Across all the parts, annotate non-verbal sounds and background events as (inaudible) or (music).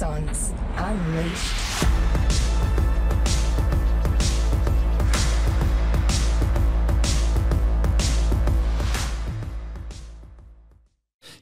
Axons Unleashed.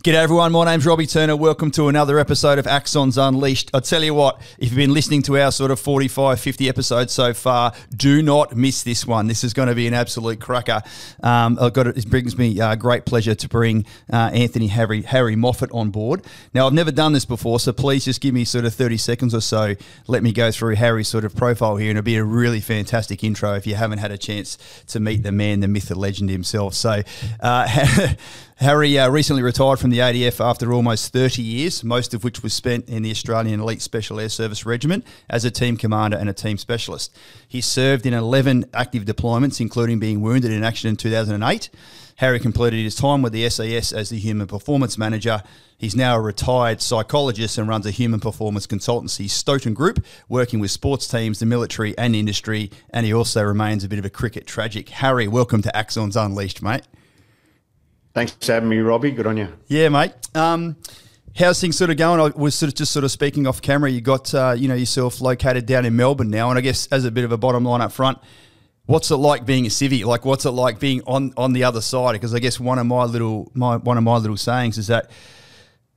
G'day everyone, my name's Robbie Turner. Welcome to another episode of Axons Unleashed. I tell you what, if you've been listening to our sort of 45, 50 episodes so far, do not miss this one. This is going to be an absolute cracker. Um, I've got it, it brings me uh, great pleasure to bring uh, Anthony Harry, Harry Moffat on board. Now, I've never done this before, so please just give me sort of 30 seconds or so. Let me go through Harry's sort of profile here, and it'll be a really fantastic intro if you haven't had a chance to meet the man, the myth, the legend himself. So, uh, (laughs) Harry uh, recently retired from the ADF after almost 30 years, most of which was spent in the Australian Elite Special Air Service Regiment as a team commander and a team specialist. He served in 11 active deployments, including being wounded in action in 2008. Harry completed his time with the SAS as the Human Performance Manager. He's now a retired psychologist and runs a human performance consultancy, Stotan Group, working with sports teams, the military, and industry. And he also remains a bit of a cricket tragic. Harry, welcome to Axons Unleashed, mate. Thanks for having me, Robbie. Good on you. Yeah, mate. Um, how's things sort of going? I was sort of just sort of speaking off camera. You got uh, you know yourself located down in Melbourne now, and I guess as a bit of a bottom line up front, what's it like being a civvy? Like, what's it like being on on the other side? Because I guess one of my little my one of my little sayings is that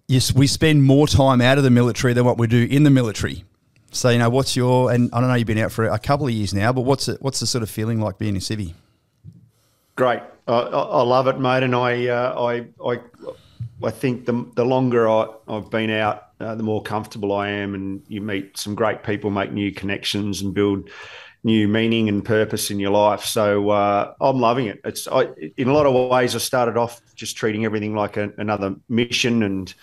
yes, we spend more time out of the military than what we do in the military. So you know, what's your and I don't know you've been out for a couple of years now, but what's it, what's the sort of feeling like being a civvy? Great. I, I love it, mate. And I, uh, I, I, I think the the longer I, I've been out, uh, the more comfortable I am, and you meet some great people, make new connections, and build new meaning and purpose in your life. So uh, I'm loving it. It's I, in a lot of ways. I started off just treating everything like a, another mission and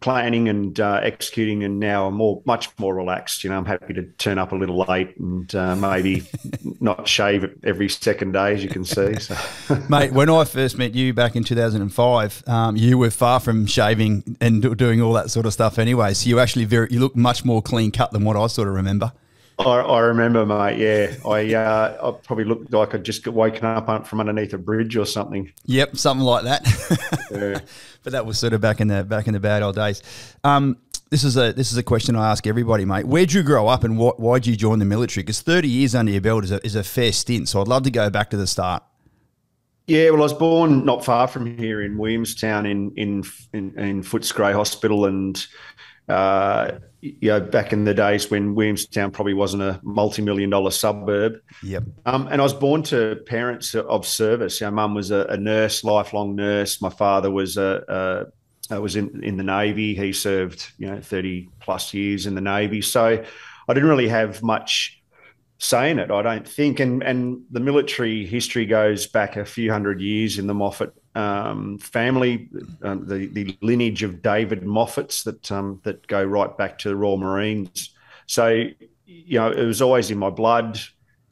planning and uh, executing, and now I'm more much more relaxed. You know, I'm happy to turn up a little late and uh, maybe (laughs) not shave every second day, as you can see. So. (laughs) Mate, when I first met you back in 2005, um, you were far from shaving and doing all that sort of stuff anyway. So you actually very you look much more clean cut than what I sort of remember. I, I, remember, mate. Yeah, I uh, I probably looked like I'd just got woken up from underneath a bridge or something. Yep, something like that. yeah. (laughs) But that was sort of back in the back in the bad old days. Um, this is a this is a question I ask everybody, mate. Where'd you grow up, and wh- why'd you join the military? Because thirty years under your belt is a, is a fair stint. So I'd love to go back to the start. Yeah, well, I was born not far from here in Williamstown in in in, in Footscray Hospital, and uh, you know, back in the days when Williamstown probably wasn't a multi-million dollar suburb. Yep. Um, and I was born to parents of service. Our mum was a, a, nurse, lifelong nurse. My father was a, a was in, in the Navy. He served, you know, 30 plus years in the Navy. So I didn't really have much say in it, I don't think. And and the military history goes back a few hundred years in the Moffat um, family, um, the the lineage of David Moffats that um, that go right back to the Royal Marines. So you know, it was always in my blood,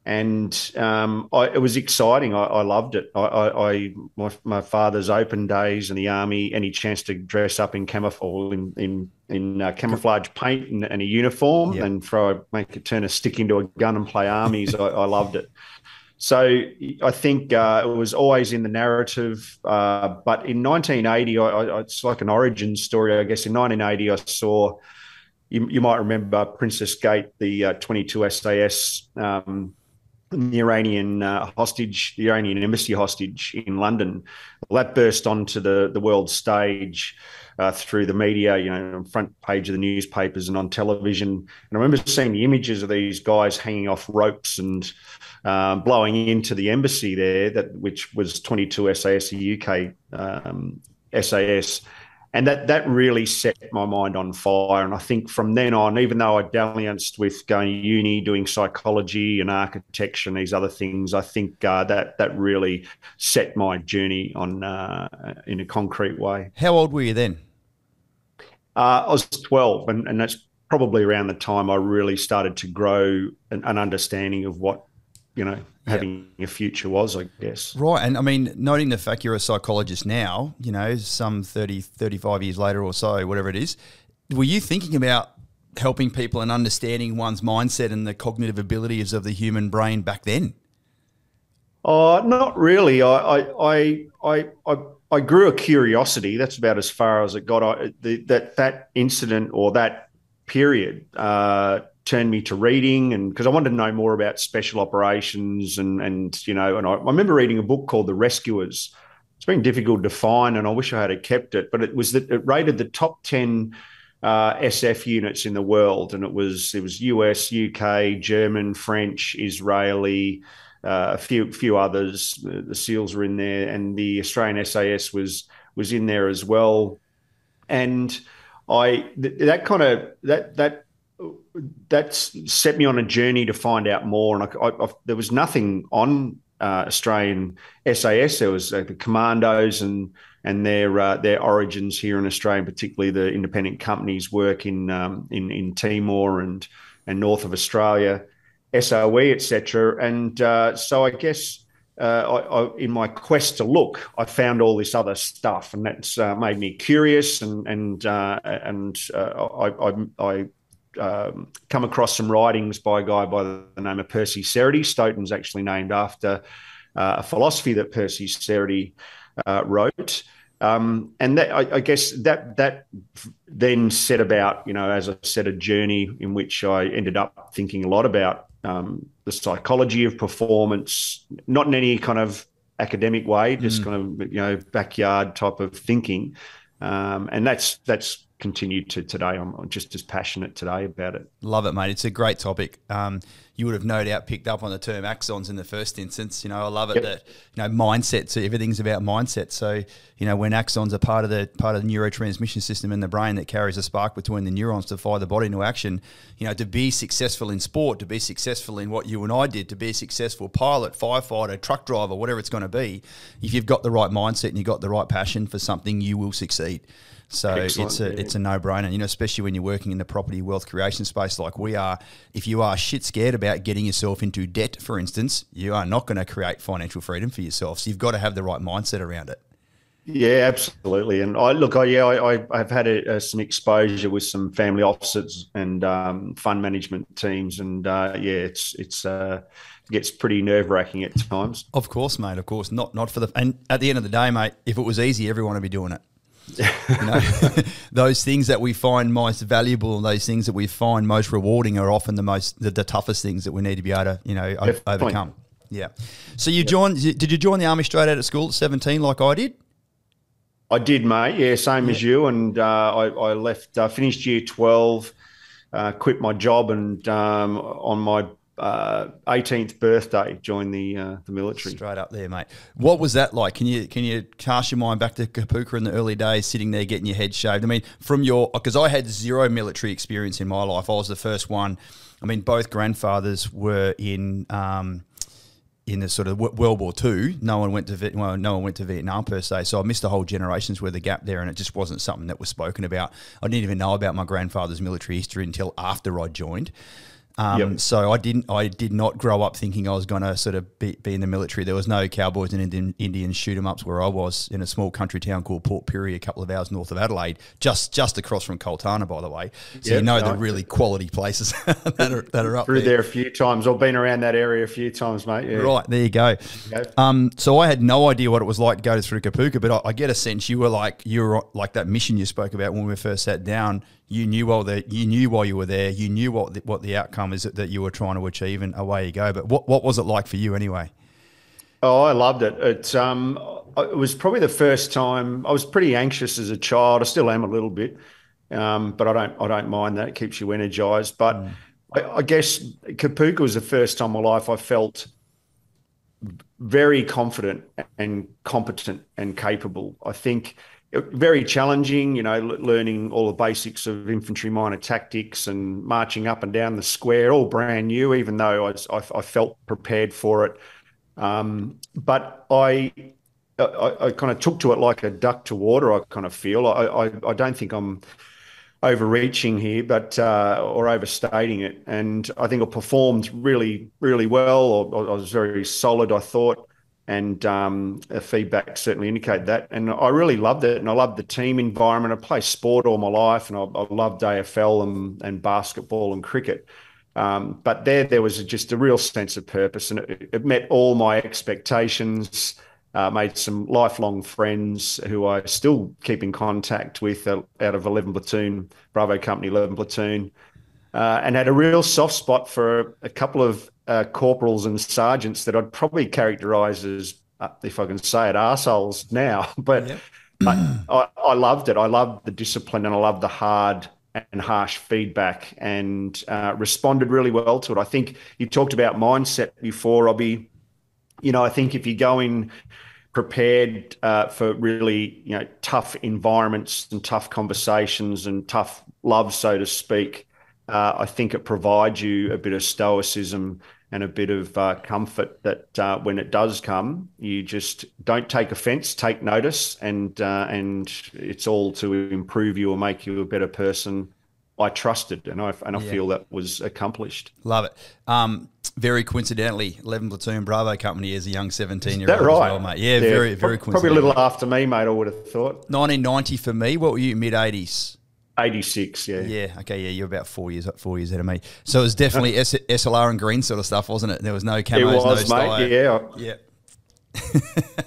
and um, I, it was exciting. I, I loved it. I, I, I, my, my father's open days in the army, any chance to dress up in camouflage in in, in uh, camouflage paint and, and a uniform, yep. and throw make it turn a stick into a gun and play armies. I, I loved it. So I think uh, it was always in the narrative. Uh, but in 1980, I, I, it's like an origin story, I guess. In 1980, I saw, you, you might remember Princes Gate, the uh, 22 SAS, um, the Iranian uh, hostage, the Iranian embassy hostage in London. Well, that burst onto the, the world stage. Uh, through the media, you know, on front page of the newspapers and on television. And I remember seeing the images of these guys hanging off ropes and um, blowing into the embassy there, that which was 22 SAS, UK um, SAS, and that that really set my mind on fire. And I think from then on, even though I dallianced with going to uni, doing psychology and architecture and these other things, I think uh, that that really set my journey on uh, in a concrete way. How old were you then? Uh, I was 12, and, and that's probably around the time I really started to grow an, an understanding of what you know, having yep. a future was, I guess. Right. And I mean, noting the fact you're a psychologist now, you know, some 30, 35 years later or so, whatever it is, were you thinking about helping people and understanding one's mindset and the cognitive abilities of the human brain back then? Uh, not really. I, I, I, I, I grew a curiosity. That's about as far as it got. I, the, that that incident or that period uh, turned me to reading, and because I wanted to know more about special operations, and and you know, and I, I, remember reading a book called The Rescuers. It's been difficult to find, and I wish I had kept it, but it was that it rated the top ten. Uh, SF units in the world, and it was it was US, UK, German, French, Israeli, uh, a few few others. The SEALs were in there, and the Australian SAS was was in there as well. And I that kind of that that that's set me on a journey to find out more. And I, I, I, there was nothing on uh, Australian SAS. There was uh, the Commandos and and their uh, their origins here in Australia, particularly the independent companies work in um, in in Timor and and north of Australia, SOE, etc. And uh, so I guess uh, I, in my quest to look, I found all this other stuff, and that's uh, made me curious. And and and I, I um, come across some writings by a guy by the name of Percy Cerutty. Stotan's actually named after uh, a philosophy that Percy Cerutty uh, wrote. Um, and that I, I, guess that that then set about, you know, as I said, a journey in which I ended up thinking a lot about um, the psychology of performance, not in any kind of academic way, just mm. kind of you know backyard type of thinking, um, and that's that's continued to today. I'm just as passionate today about it. Love it, mate. It's a great topic. Um, you would have no doubt picked up on the term axons in the first instance. You know, I love it yep. that you know mindset. So everything's about mindset. So you know, when axons are part of the part of the neurotransmission system in the brain that carries a spark between the neurons to fire the body into action. You know, to be successful in sport, to be successful in what you and I did, to be a successful pilot, firefighter, truck driver, whatever it's going to be, if you've got the right mindset and you've got the right passion for something, you will succeed. So Excellent, it's a yeah. it's a no brainer. You know, especially when you're working in the property wealth creation space like we are. If you are shit scared about getting yourself into debt, for instance, you are not going to create financial freedom for yourself. So you've got to have the right mindset around it. Yeah, absolutely. And I look, I yeah, I, I've had a, a, some exposure with some family offices and um, fund management teams, and uh, yeah, it's it's uh, gets pretty nerve wracking at times. Of course, mate. Of course, not not for the. And at the end of the day, mate, if it was easy, everyone would be doing it (laughs) you know, (laughs) those things that we find most valuable, those things that we find most rewarding, are often the most the, the toughest things that we need to be able to you know o- overcome. Yeah. So you joined? Did you join the army straight out of school at seventeen, like I did? I did, mate. Yeah, same as you. And uh, I, I, left, uh, finished year twelve, uh, quit my job, and um, on my uh, 18th birthday joined the uh, the military. Straight up there, mate. What was that like? Can you can you cast your mind back to Kapooka in the early days, sitting there getting your head shaved? I mean, from your because I had zero military experience in my life. I was the first one. I mean, both grandfathers were in. Um, in the sort of World War Two, no one went to well, no one went to Vietnam per se. So I missed a whole generation's worth of gap there, and it just wasn't something that was spoken about. I didn't even know about my grandfather's military history until after I joined. Um, yep. So I didn't. I did not grow up thinking I was going to sort of be, be, in the military. There was no cowboys and Indian, Indian shoot 'em ups where I was in a small country town called Port Pirie, a couple of hours north of Adelaide, just just across from Cultana, by the way. So yep, you know no, the really quality places (laughs) that are that are up through there. there. a few times. I've been around that area a few times, mate. Yeah. Right there you go. Um, so I had no idea what it was like to go through Kapooka, but I, I get a sense you were like you were like that mission you spoke about when we first sat down you knew while that you knew while you were there, you knew what the, what the outcome is that, that you were trying to achieve, and away you go. But what what was it like for you anyway? Oh, I loved it. It um, it was probably the first time I was pretty anxious as a child. I still am a little bit, um, but I don't I don't mind that. It keeps you energized. But mm. I, I guess Kapooka was the first time in my life I felt very confident and competent and capable. I think very challenging, you know, learning all the basics of infantry minor tactics and marching up and down the square, all brand new, even though I, I, I felt prepared for it. Um, but I, I, I, kind of took to it like a duck to water, I kind of feel. I, I, don't think I'm overreaching here, but uh, or overstating it. And I think I performed really, really well. I was very solid, I thought and um, feedback certainly indicated that. And I really loved it, and I loved the team environment. I played sport all my life, and I, I loved AFL and, and basketball and cricket. Um, but there, there was just a real sense of purpose, and it, it met all my expectations. Uh, made some lifelong friends who I still keep in contact with uh, out of 11 Platoon, Bravo Company 11 Platoon, uh, and had a real soft spot for a couple of uh, corporals and sergeants that I'd probably characterise as, uh, if I can say it, arseholes now. (laughs) But yep. I, I, loved it. I loved the discipline and I loved the hard and harsh feedback and uh, responded really well to it. I think you talked about mindset before, Robbie. You know, I think if you go in prepared uh, for really you know tough environments and tough conversations and tough love, so to speak. Uh, I think it provides you a bit of stoicism and a bit of uh, comfort that uh, when it does come, you just don't take offence, take notice, and uh, and it's all to improve you or make you a better person. I trusted, and I and I yeah. feel that was accomplished. Love it. Um, very coincidentally, 11 Platoon Bravo Company is a young 17 year old. That right? Well, mate. Yeah, yeah, very, very coincidental. Probably a little after me, mate, I would have thought. 1990 for me. What were you, mid 80s? 86, yeah. Yeah, okay, yeah, you're about four years four years ahead of me. So it was definitely S- SLR and green sort of stuff, wasn't it? There was no camos, it was, no mate, yeah. Yeah. (laughs)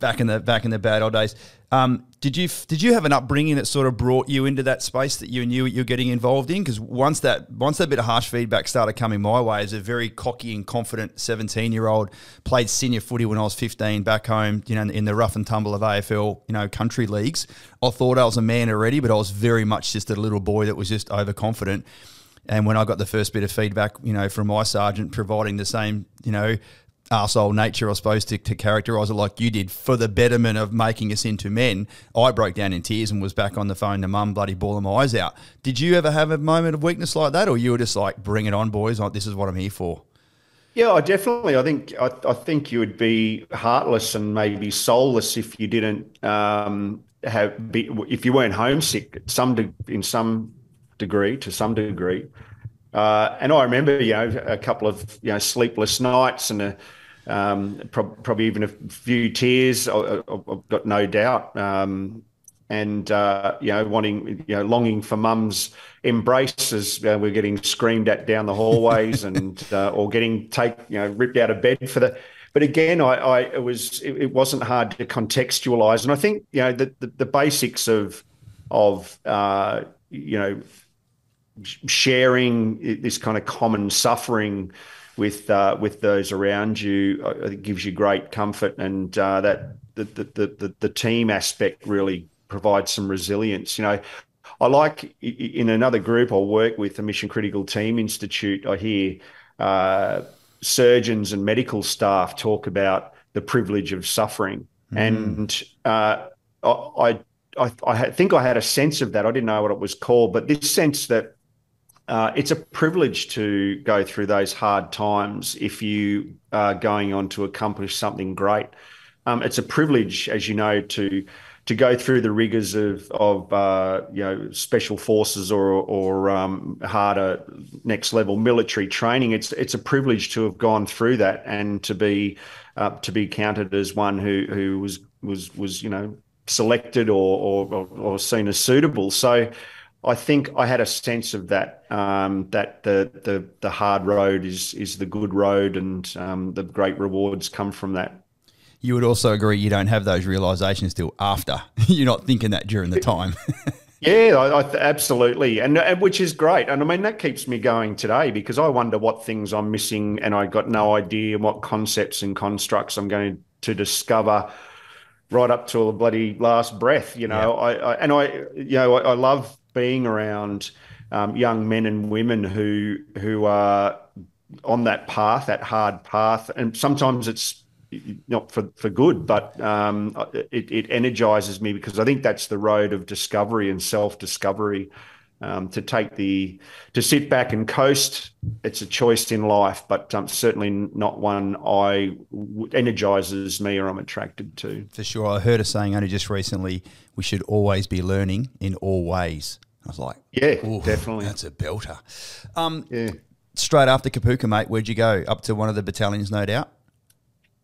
back in the back in the bad old days. Um, did you did you have an upbringing that sort of brought you into that space that you knew you're getting involved in? Because once that once that bit of harsh feedback started coming my way, as a very cocky and confident 17 year old, played senior footy when I was 15 back home, you know, in the rough and tumble of AFL, you know, country leagues. I thought I was a man already, but I was very much just a little boy that was just overconfident. And when I got the first bit of feedback, you know, from my sergeant providing the same, you know, arsehole nature, I suppose, to, to characterise it like you did for the betterment of making us into men, I broke down in tears and was back on the phone to mum, bloody bawling my eyes out. Did you ever have a moment of weakness like that, or you were just like, bring it on, boys, this is what I'm here for? Yeah, I definitely. I think I, I think you would be heartless and maybe soulless if you didn't um, have be, if you weren't homesick some de- in some degree to some degree. Uh, and I remember, you know, a couple of you know sleepless nights and a um, pro- probably even a few tears. I, have got no doubt. Um, and uh, you know, wanting, you know, longing for mum's embrace as uh, we're getting screamed at down the hallways, and (laughs) uh, or getting take, you know, ripped out of bed for the. But again, I, I it was it, it, wasn't hard to contextualize, and I think you know the the, the basics of of uh, you know sharing this kind of common suffering with uh, with those around you. Uh, it gives you great comfort, and uh, that the, the, the the team aspect really provides some resilience. You know, I like in another group I work with, the Mission Critical Team Institute. I hear uh, surgeons and medical staff talk about the privilege of suffering, mm. and uh, I, I I think I had a sense of that. I didn't know what it was called, but this sense that uh, it's a privilege to go through those hard times if you are going on to accomplish something great. Um, it's a privilege, as you know, to to go through the rigors of of uh, you know special forces or or um, harder next level military training. It's it's a privilege to have gone through that and to be uh, to be counted as one who who was was was you know selected or or, or seen as suitable. So. I think I had a sense of that um, that the, the the hard road is is the good road, and um, the great rewards come from that. You would also agree you don't have those realizations till after. (laughs) You're not thinking that during the time. (laughs) yeah, I, I, absolutely, and, and which is great. And I mean that keeps me going today because I wonder what things I'm missing, and I got no idea what concepts and constructs I'm going to discover right up to the bloody last breath. You know, yeah. I, I, and I you know I, I love being around um, young men and women who who are on that path, that hard path, and sometimes it's not for, for good, but um, it, it, energizes me because I think that's the road of discovery and self discovery. Um, to take the to sit back and coast, it's a choice in life, but um, certainly not one I energizes me or I'm attracted to. For sure, I heard a saying only just recently: we should always be learning in all ways. I was like, yeah, definitely. That's a belter. Um, yeah. Straight after Kapooka, mate, where'd you go? Up to one of the battalions, no doubt.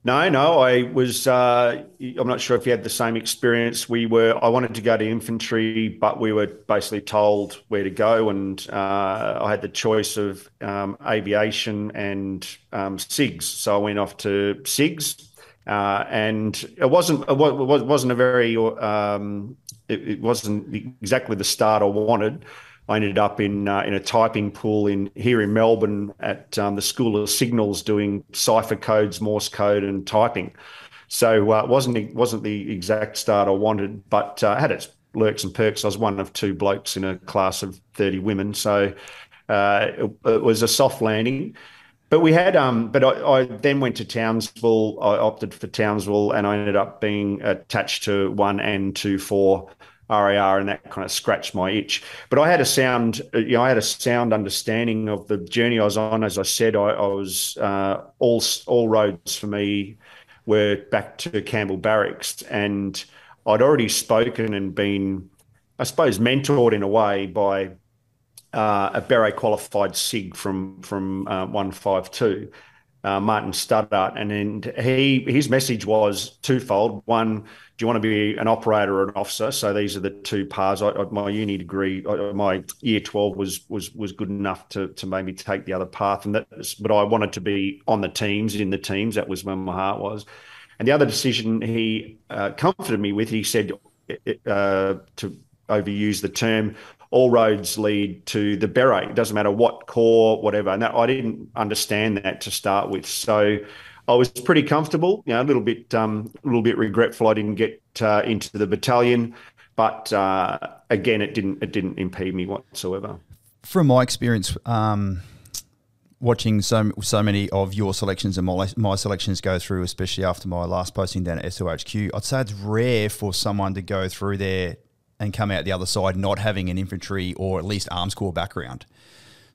No, no, I was. Uh, I'm not sure if you had the same experience. We were. I wanted to go to infantry, but we were basically told where to go, and uh, I had the choice of um, aviation and um, SIGs. So I went off to SIGs, uh, and it wasn't it wasn't a very um, it, it, wasn't exactly the start I wanted. I ended up in uh, in a typing pool in here in Melbourne at um, the School of Signals doing cipher codes, Morse code, and typing. So uh, it wasn't wasn't the exact start I wanted, but uh, had its lurks and perks. I was one of two blokes in a class of thirty women, so uh, it, it, was a soft landing. But we had, um, but I, I, then went to Townsville. I opted for Townsville, and I ended up being attached to one and two four RAR, and that kind of scratched my itch. But I had a sound, you know, I had a sound understanding of the journey I was on. As I said, I, I was uh, all all roads for me were back to Campbell Barracks, and I'd already spoken and been, I suppose, mentored in a way by uh, a Beret qualified SIG from from uh, one five two. Uh, Martin Studdart, and then he his message was twofold. One, do you want to be an operator or an officer? So these are the two paths. I, I, my uni degree, I, my year twelve was was was good enough to to maybe take the other path, and that. But I wanted to be on the teams, in the teams. That was where my heart was. And the other decision he uh, comforted me with, he said uh, to overuse the term, all roads lead to the beret. It doesn't matter what corps, whatever. And that, I didn't understand that to start with. So I was pretty comfortable. You know, a little bit, um, a little bit regretful I didn't get uh, into the battalion, but uh, again, it didn't it didn't impede me whatsoever. From my experience, um, watching so so many of your selections and my, my selections go through, especially after my last posting down at SOHQ, I'd say it's rare for someone to go through there and come out the other side not having an infantry or at least arms corps background.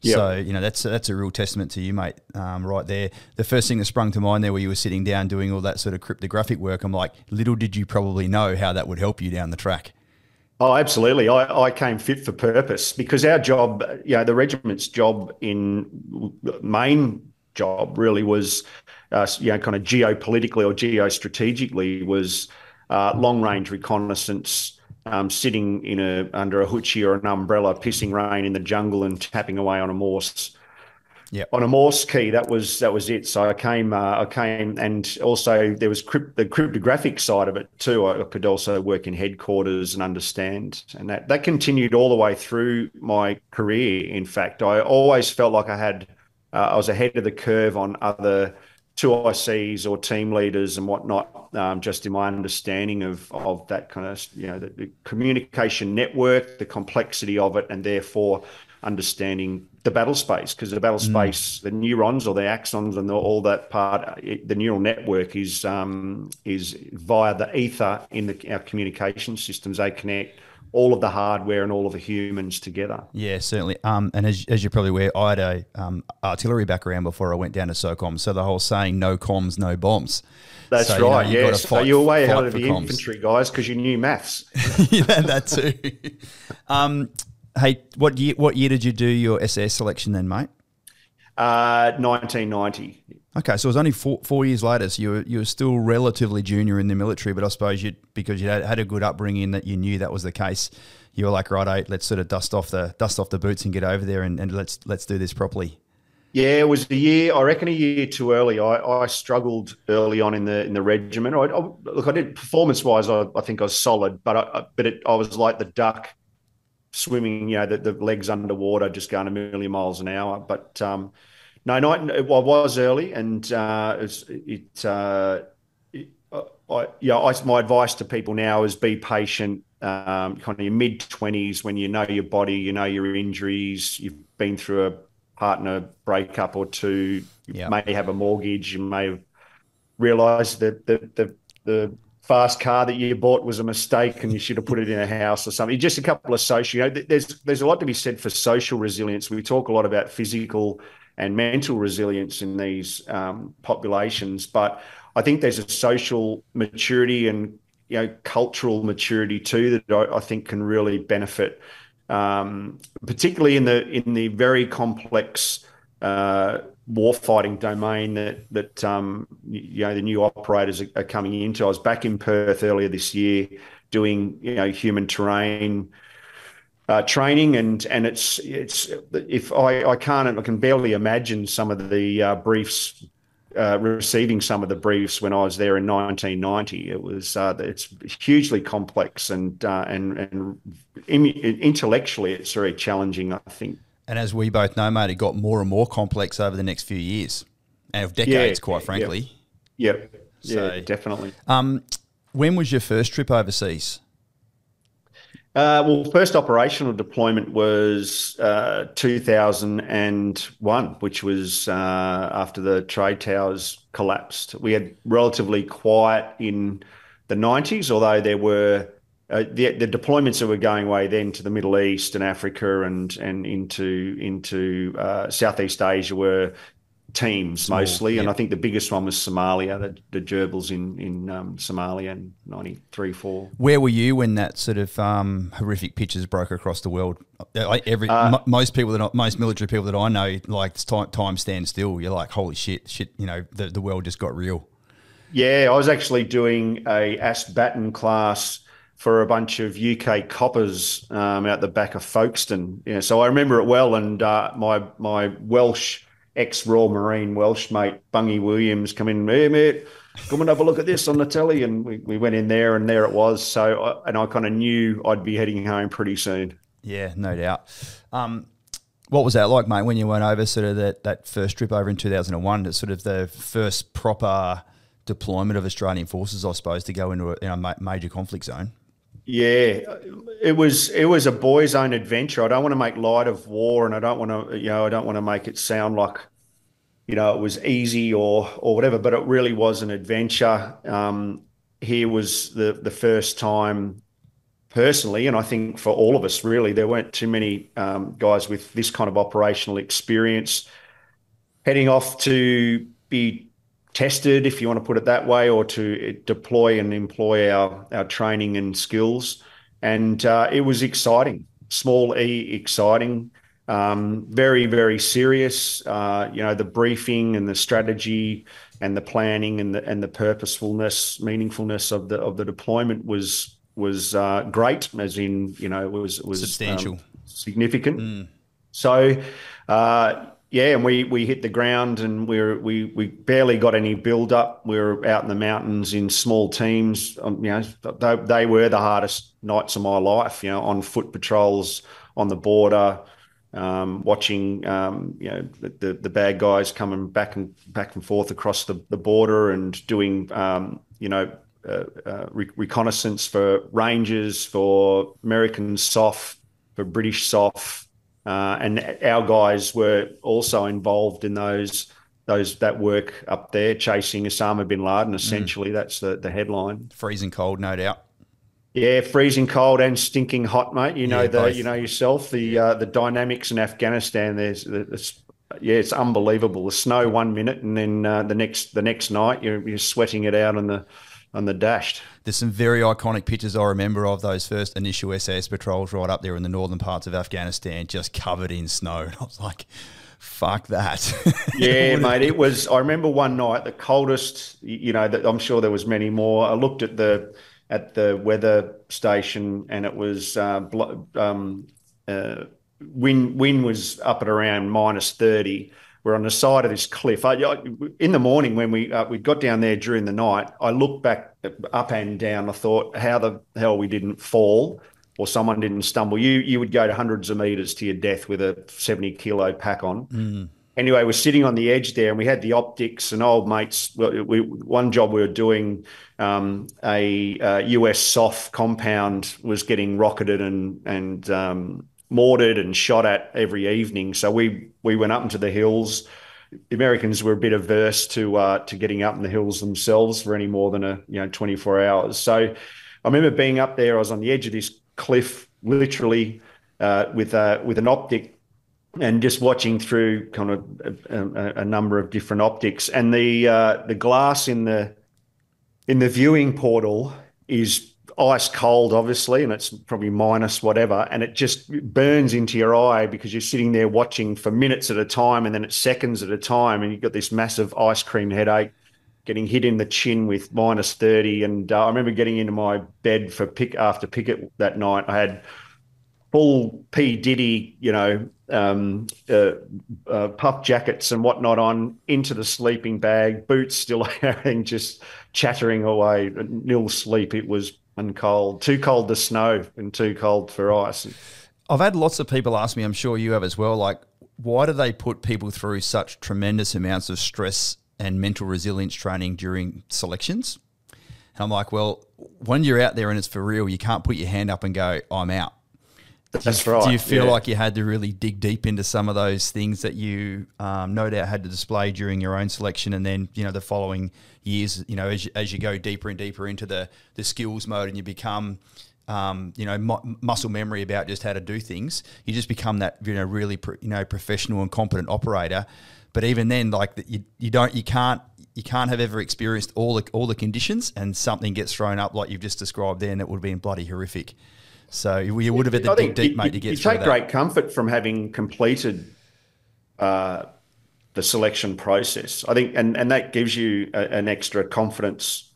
Yep. So you know that's that's a real testament to you, mate. Um, right there, the first thing that sprung to mind there, where you were sitting down doing all that sort of cryptographic work, I'm like, little did you probably know how that would help you down the track. Oh, absolutely. I, I came fit for purpose because our job, you know, the regiment's job in main job really was, uh, you know, kind of geopolitically or geostrategically was uh, long range reconnaissance, um, sitting in a under a hoochie or an umbrella, pissing rain in the jungle and tapping away on a Morse. Yeah. On a Morse key, that was that was it. So I came, uh, I came, and also there was crypt, the cryptographic side of it too. I could also work in headquarters and understand, and that that continued all the way through my career. In fact, I always felt like I had, uh, I was ahead of the curve on other two ICs or team leaders and whatnot, um, just in my understanding of of that kind of you know the, the, communication network, the complexity of it, and therefore understanding the battle space because the battle mm. space, the neurons or the axons and the, all that part, it, the neural network is um, is via the ether in the, our communication systems. They connect all of the hardware and all of the humans together. Yeah, certainly. Um, and as, as you're probably aware, I had a um, artillery background before I went down to SOCOM. So the whole saying, no comms, no bombs. That's so, right. You know, yeah. so you were way ahead of the comms. infantry guys because you knew maths. (laughs) yeah, that too. (laughs) um, hey, what year? What year did you do your SAS selection then, mate? Uh, 1990. Okay, so it was only four, four years later. So you were, you were still relatively junior in the military, but I suppose you because you had, had a good upbringing that you knew that was the case. You were like, right, let's sort of dust off the dust off the boots and get over there and, and let's let's do this properly. Yeah, it was a year. I reckon a year too early. I, I struggled early on in the in the regiment. I, I look, I did performance wise. I, I think I was solid, but I, but it, I was like the duck swimming. You know, the, the legs underwater, just going a million miles an hour. But um, no, no, I was early, and uh, it. it, uh, it I, yeah, I, my advice to people now is be patient. Um, kind of your mid twenties, when you know your body, you know your injuries, you've been through a partner breakup or two, you yep. may have a mortgage, you may have realised that the, the the fast car that you bought was a mistake and you should have put it in a house or something. Just a couple of social, you know, there's there's a lot to be said for social resilience. We talk a lot about physical and mental resilience in these um, populations. But I think there's a social maturity and you know cultural maturity too that I, I think can really benefit, um, particularly in the in the very complex uh, warfighting domain that that um, you know the new operators are, are coming into. I was back in Perth earlier this year doing you know human terrain uh, training, and and it's it's if I I can't I can barely imagine some of the uh, briefs uh, receiving some of the briefs when I was there in 1990. It was uh, it's hugely complex and uh, and and intellectually it's very challenging. I think. And as we both know, mate, it got more and more complex over the next few years, and of decades, yeah, quite frankly. Yep. yep. So, yeah, definitely. Um, when was your first trip overseas? Uh, well, first operational deployment was uh, 2001, which was uh, after the trade towers collapsed. We had relatively quiet in the 90s, although there were uh, the, the, deployments that were going away then to the Middle East and Africa and and into into uh, Southeast Asia were teams Small, mostly, and I think the biggest one was Somalia, the, the gerbils in in um, Somalia in '93 4. Where were you when that sort of um, horrific pictures broke across the world? Every uh, m- most people that I, most military people that I know, like time, time stands still. You're like, holy shit, shit! You know, the the world just got real. Yeah, I was actually doing a ASP baton class for a bunch of UK coppers um, out the back of Folkestone. Yeah, so I remember it well, and uh, my my Welsh ex Royal Marine Welsh mate, Bungy Williams, come in, hey, mate, come and have a look at this on the telly. And we, we went in there, and there it was. So, I, and I kind of knew I'd be heading home pretty soon. Yeah, no doubt. Um, what was that like, mate, when you went over sort of that, that first trip over in 2001? It's sort of the first proper deployment of Australian forces, I suppose, to go into a you know, major conflict zone. Yeah, it was it was a boy's own adventure. I don't want to make light of war, and I don't want to you know I don't want to make it sound like you know it was easy or or whatever. But it really was an adventure. Um, here was the the first time personally, and I think for all of us, really, there weren't too many um, guys with this kind of operational experience heading off to be tested, if you want to put it that way, or to deploy and employ our, our training and skills. And uh, it was exciting, small e exciting, um, very, very serious. Uh, you know, the briefing and the strategy and the planning and the and the purposefulness, meaningfulness of the of the deployment was was uh, great, as in you know it was it was substantial, um, significant. Mm. So uh, yeah, and we we hit the ground and we were, we we barely got any build up. We were out in the mountains in small teams. Um, you know, they, they were the hardest nights of my life. You know, on foot patrols on the border, um, watching um, you know the the bad guys coming back and back and forth across the, the border and doing um, you know uh, uh, re- reconnaissance for Rangers, for American SOF, for British SOF. Uh, and our guys were also involved in those those that work up there, chasing Osama bin Laden. Essentially, mm. that's the the headline. Freezing cold, no doubt. Yeah, freezing cold and stinking hot, mate. You know yeah, the both. you know yourself the uh, the dynamics in Afghanistan. There's, there's yeah, it's unbelievable. The snow one minute, and then uh, the next the next night you're, you're sweating it out on the on the dashed. There's some very iconic pictures I remember of those first initial SAS patrols right up there in the northern parts of Afghanistan, just covered in snow. (laughs) And I was like, fuck that. (laughs) yeah, mate. It was, I remember one night, the coldest, you know, I'm sure there was many more. I looked at the, at the weather station and it was, uh, um, uh, wind, wind was up at around minus 30 we're on the side of this cliff. I, in the morning when we uh, we got down there during the night, I looked back up and down. I thought, how the hell we didn't fall or someone didn't stumble. You you would go to hundreds of meters to your death with a seventy kilo pack on. Mm. Anyway, we're sitting on the edge there, and we had the optics and old mates. We, one job we were doing, um, a, a US SOF compound was getting rocketed and and um, mortared and shot at every evening. So we we went up into the hills. The Americans were a bit averse to uh, to getting up in the hills themselves for any more than a you know 24 hours. So I remember being up there. I was on the edge of this cliff, literally uh, with uh, with an optic, and just watching through kind of a, a, a number of different optics. And the uh, the glass in the in the viewing portal is ice cold, obviously, and it's probably minus whatever, and it just burns into your eye because you're sitting there watching for minutes at a time, and then it's seconds at a time, and you've got this massive ice cream headache, getting hit in the chin with minus thirty. And uh, I remember getting into my bed for pick after picket that night. I had full P Diddy, you know, um, uh, uh, puff jackets and whatnot on into the sleeping bag, boots still (laughs) wearing, just chattering away, nil sleep. It was uncold, too cold to snow and too cold for ice. I've had lots of people ask me, I'm sure you have as well, like, why do they put people through such tremendous amounts of stress and mental resilience training during selections? And I'm like, well, when you're out there and it's for real, you can't put your hand up and go, I'm out. That's do right. Do you feel yeah. like you had to really dig deep into some of those things that you um, no doubt had to display during your own selection, and then you know the following years, you know, as you, as you go deeper and deeper into the the skills mode, and you become um, you know, mu- muscle memory about just how to do things. You just become that, you know, really, pro- you know, professional and competent operator. But even then, like you, you don't, you can't, you can't have ever experienced all the all the conditions, and something gets thrown up like you've just described. Then it would have been bloody horrific. So you, you would have had to I deep, you, mate, to get you take great comfort from having completed uh, the selection process. I think, and and that gives you a, an extra confidence.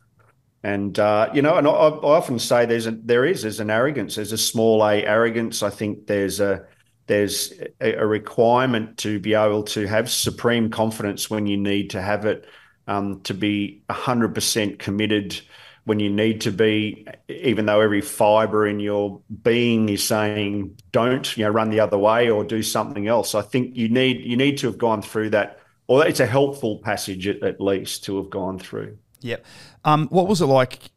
And uh, you know, and I, I often say there's a there is there's an arrogance. There's a small a arrogance. I think there's a there's a, a requirement to be able to have supreme confidence when you need to have it, um, to be hundred percent committed when you need to be, even though every fiber in your being is saying don't, you know, run the other way or do something else. I think you need you need to have gone through that, or it's a helpful passage at, at least to have gone through. Yep. Um, what was it like?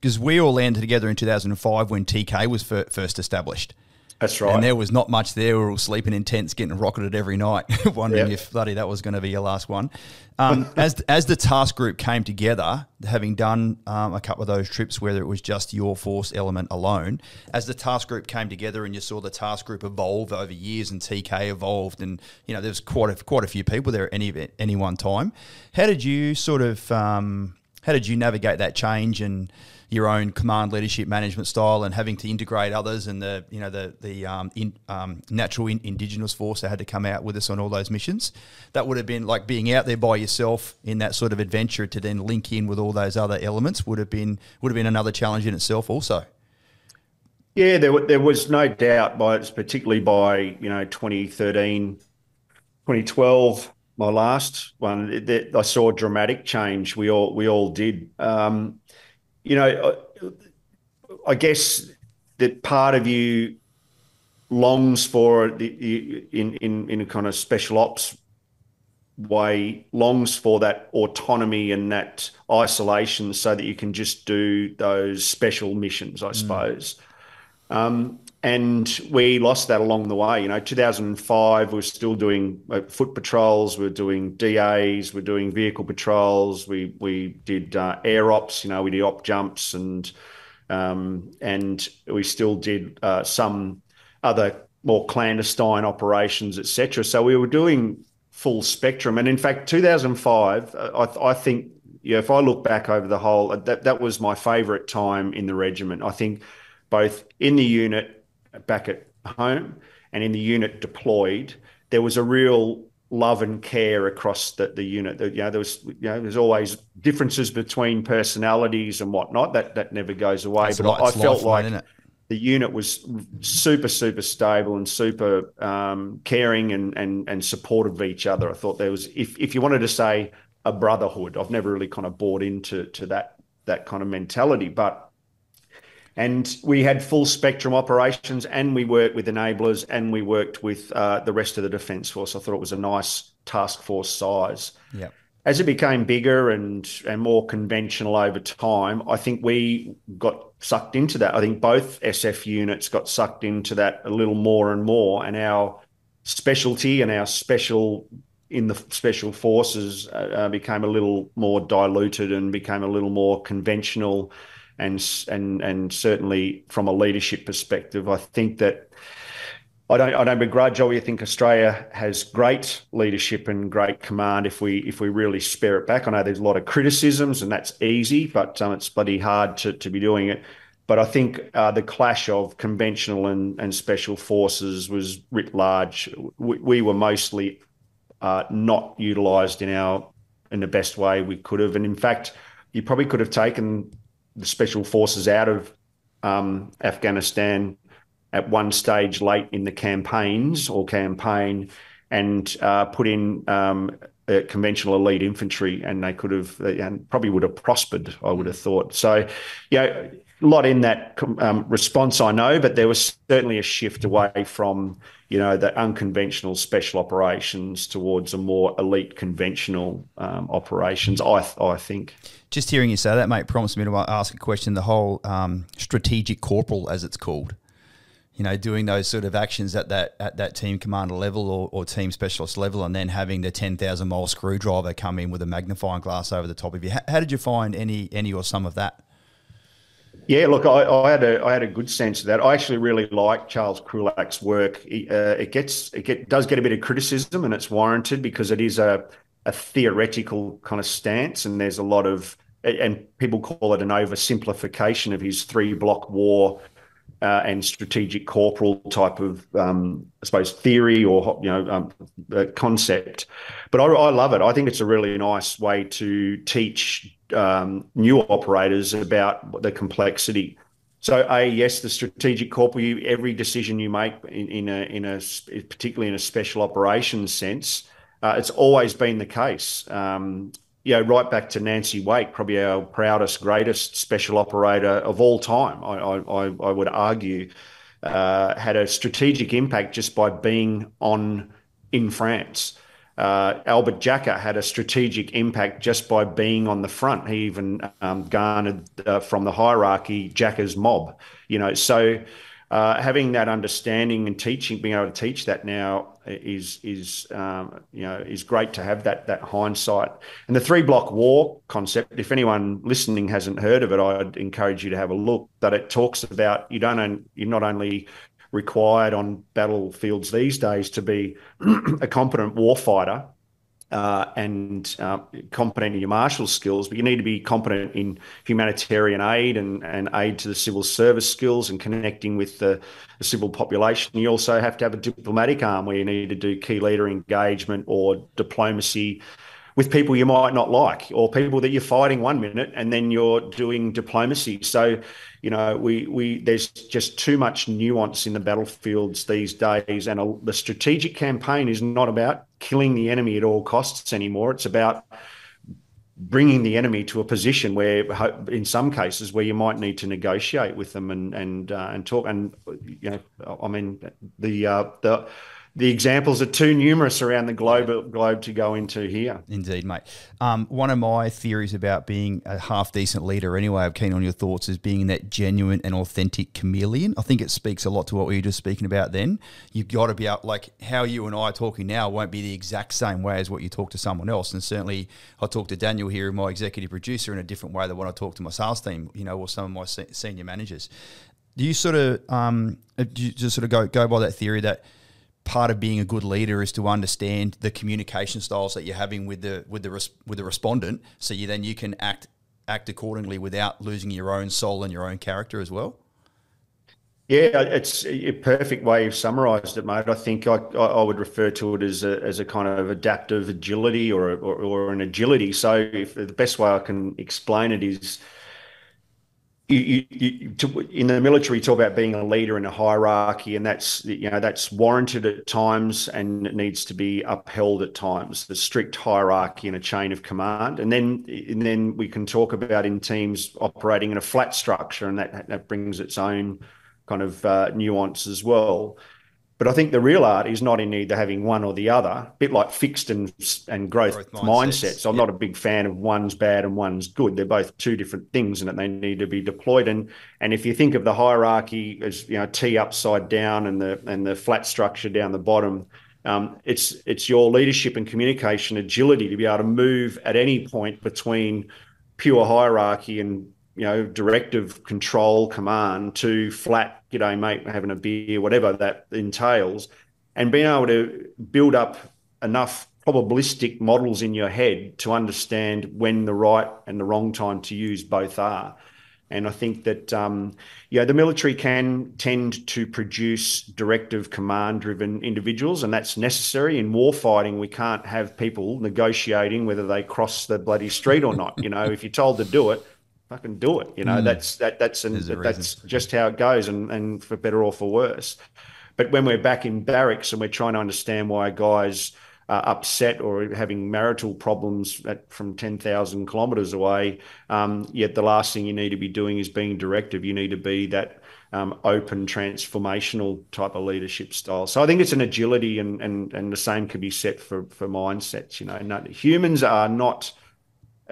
Because we all landed together in 2005 when TK was fir- first established. That's right. And there was not much there. We were all sleeping in tents, getting rocketed every night, (laughs) wondering Yep. if bloody that was going to be your last one. Um, (laughs) as as the task group came together, having done um, a couple of those trips, whether it was just your force element alone, as the task group came together and you saw the task group evolve over years and TK evolved, and you know there was quite a, quite a few people there at any any one time. How did you sort of um, how did you navigate that change and your own command leadership management style and having to integrate others and the you know the the um, in, um, natural in, indigenous force that had to come out with us on all those missions that would have been like being out there by yourself in that sort of adventure to then link in with all those other elements would have been would have been another challenge in itself also Yeah, there, there was no doubt by particularly by you know 2013, 2012, my last one. it- that I saw dramatic change. We all we all did. Um, you know, I, I guess that part of you longs for the the- in in in a kind of special ops way longs for that autonomy and that isolation so that you can just do those special missions, I suppose. Um, and we lost that along the way. You know, 2005, we were still doing uh, foot patrols, we are doing DAs, we are doing vehicle patrols, we we did uh, air ops. You know, we did op jumps and um, and we still did uh, some other more clandestine operations, etc. So we were doing full spectrum. And in fact, 2005, uh, I, I think, yeah, if I look back over the whole, uh, that that was my favourite time in the regiment. I think both in the unit back at home and in the unit deployed, there was a real love and care across the, the unit. You know, there was you know, there's always differences between personalities and whatnot. That that never goes away. It's but I, I felt lifeline, like the unit was super super stable and super um, caring and, and and supportive of each other. I thought there was if if you wanted to say a brotherhood, I've never really kind of bought into to that that kind of mentality, but we had full spectrum operations and we worked with enablers and we worked with uh, the rest of the defence force. I thought it was a nice task force size. Yeah. As it became bigger and and more conventional over time, I think we got sucked into that. I think both SF units got sucked into that a little more and more, and our specialty and our special in the special forces uh, uh, became a little more diluted and became a little more conventional and and and certainly from a leadership perspective, I think that I don't I don't begrudge. I think Australia has great leadership and great command if we if we really spare it back. I know there's a lot of criticisms and that's easy, but um, it's bloody hard to to be doing it. But I think uh, the clash of conventional and, and special forces was writ large. We, we were mostly uh, not utilised in our in the best way we could have, and in fact, you probably could have taken the special forces out of um, Afghanistan at one stage late in the campaigns or campaign and uh, put in um, conventional elite infantry, and they could have and probably would have prospered. I would have thought. So, yeah, a lot in that um, response, I know, but there was certainly a shift away from you know the unconventional special operations towards a more elite conventional um, operations. I I think. Just hearing you say that, mate, prompts me to ask a question. The whole um, strategic corporal, as it's called, you know, doing those sort of actions at that at that team commander level or, or team specialist level, and then having the ten thousand mile screwdriver come in with a magnifying glass over the top of you. How, how, did you find any any or some of that? Yeah, look, I, I, had a I had a good sense of that. I actually really like Charles Krulak's work. uh, it gets it get, does get a bit of criticism, and it's warranted because it is a a theoretical kind of stance, and there's a lot of and people call it an oversimplification of his three block war uh, and strategic corporal type of, um, I suppose, theory or you know um, concept. But I, I, love it. I think it's a really nice way to teach um, new operators about the complexity. So, a yes, the strategic corporal. You, every decision you make in, in a in a particularly in a special operations sense, uh, it's always been the case. Um, you know, right back to Nancy Wake, probably our proudest, greatest special operator of all time, I, I, I would argue, uh, had a strategic impact just by being on in France. Uh, Albert Jacka had a strategic impact just by being on the front. He even um, garnered uh, from the hierarchy Jacka's mob, you know. So uh, having that understanding and teaching, being able to teach that now is is um, you know is great to have that that hindsight. And the three block war concept, if anyone listening hasn't heard of it, I'd encourage you to have a look. That it talks about you don't you're not only required on battlefields these days to be (clears throat) a competent warfighter uh, and uh, competent in your martial skills, but you need to be competent in humanitarian aid and, and aid to the civil service skills and connecting with the, the, civil population. You also have to have a diplomatic arm where you need to do key leader engagement or diplomacy with people you might not like or people that you're fighting one minute and then you're doing diplomacy. So, you know, we we there's just too much nuance in the battlefields these days, and a, the strategic campaign is not about killing the enemy at all costs anymore. It's about bringing the enemy to a position where, in some cases, where you might need to negotiate with them and and uh, and talk. And you know, I mean, the uh, the the examples are too numerous around the globe globe to go into here. Indeed, mate. Um, one of my theories about being a half decent leader, anyway, I'm keen on your thoughts, is being that genuine and authentic chameleon. I think it speaks a lot to what we were just speaking about then. You've got to be out, like how you and I are talking now won't be the exact same way as what you talk to someone else. And certainly, I talk to Daniel here, my executive producer, in a different way than when I talk to my sales team, you know, or some of my senior managers. Do you sort of um, do you just sort of go go by that theory that part of being a good leader is to understand the communication styles that you're having with the with the with the respondent, so you then you can act act accordingly without losing your own soul and your own character as well. Yeah, it's a perfect way you've summarised it, mate. I think I, I would refer to it as a, as a kind of adaptive agility or, or, or an agility. So, if the best way I can explain it is you, you, to, in the military, you talk about being a leader in a hierarchy, and that's you know that's warranted at times, and it needs to be upheld at times. The strict hierarchy and a chain of command, and then and then we can talk about in teams operating in a flat structure, and that that brings its own kind of uh, nuance as well. But I think the real art is not in either having one or the other, a bit like fixed and and growth, growth mindsets. mindsets. I'm yep. not a big fan of one's bad and one's good. They're both two different things, and they need to be deployed. And and if you think of the hierarchy as you know T upside down and the and the flat structure down the bottom, um, it's it's your leadership and communication agility to be able to move at any point between pure hierarchy and you know, directive control command to flat, you know, mate, having a beer, whatever that entails, and being able to build up enough probabilistic models in your head to understand when the right and the wrong time to use both are. And I think that, um, yeah, the military can tend to produce directive command driven individuals, and that's necessary. In warfighting, we can't have people negotiating whether they cross the bloody street or not. You know, if you're told to do it, fucking do it. You know, Mm. that's that that's and a that's just how it goes, and and for better or for worse. But when we're back in barracks and we're trying to understand why guys are upset or having marital problems at, from 10,000 kilometres away, um, yet the last thing you need to be doing is being directive. You need to be that um, open, transformational type of leadership style. So I think it's an agility, and and and the same could be set for for mindsets. You know, no, humans are not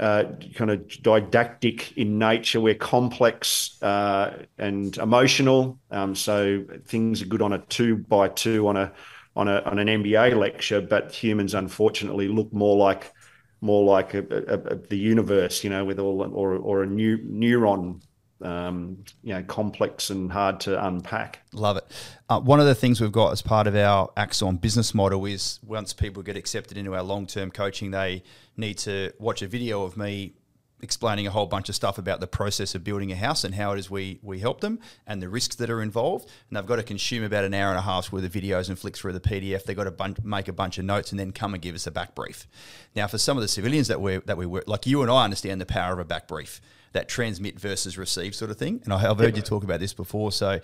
uh, kind of didactic in nature. We're complex uh, and emotional. Um, so things are good on a two by two on a on a on an MBA lecture, but humans unfortunately look more like more like a, a, a, the universe, you know, with all or or a new neuron. Um, you know, complex and hard to unpack. Love it. Uh, one of the things we've got as part of our Axon business model is once people get accepted into our long term coaching, they need to watch a video of me explaining a whole bunch of stuff about the process of building a house and how it is we we help them and the risks that are involved. And they've got to consume about an hour and a half's worth of videos and flick through the PDF. They've got to bun- make a bunch of notes and then come and give us a back brief. Now, for some of the civilians that we that we work, like you and I, understand the power of a back brief that transmit versus receive sort of thing. And I, have heard you talk about this before. So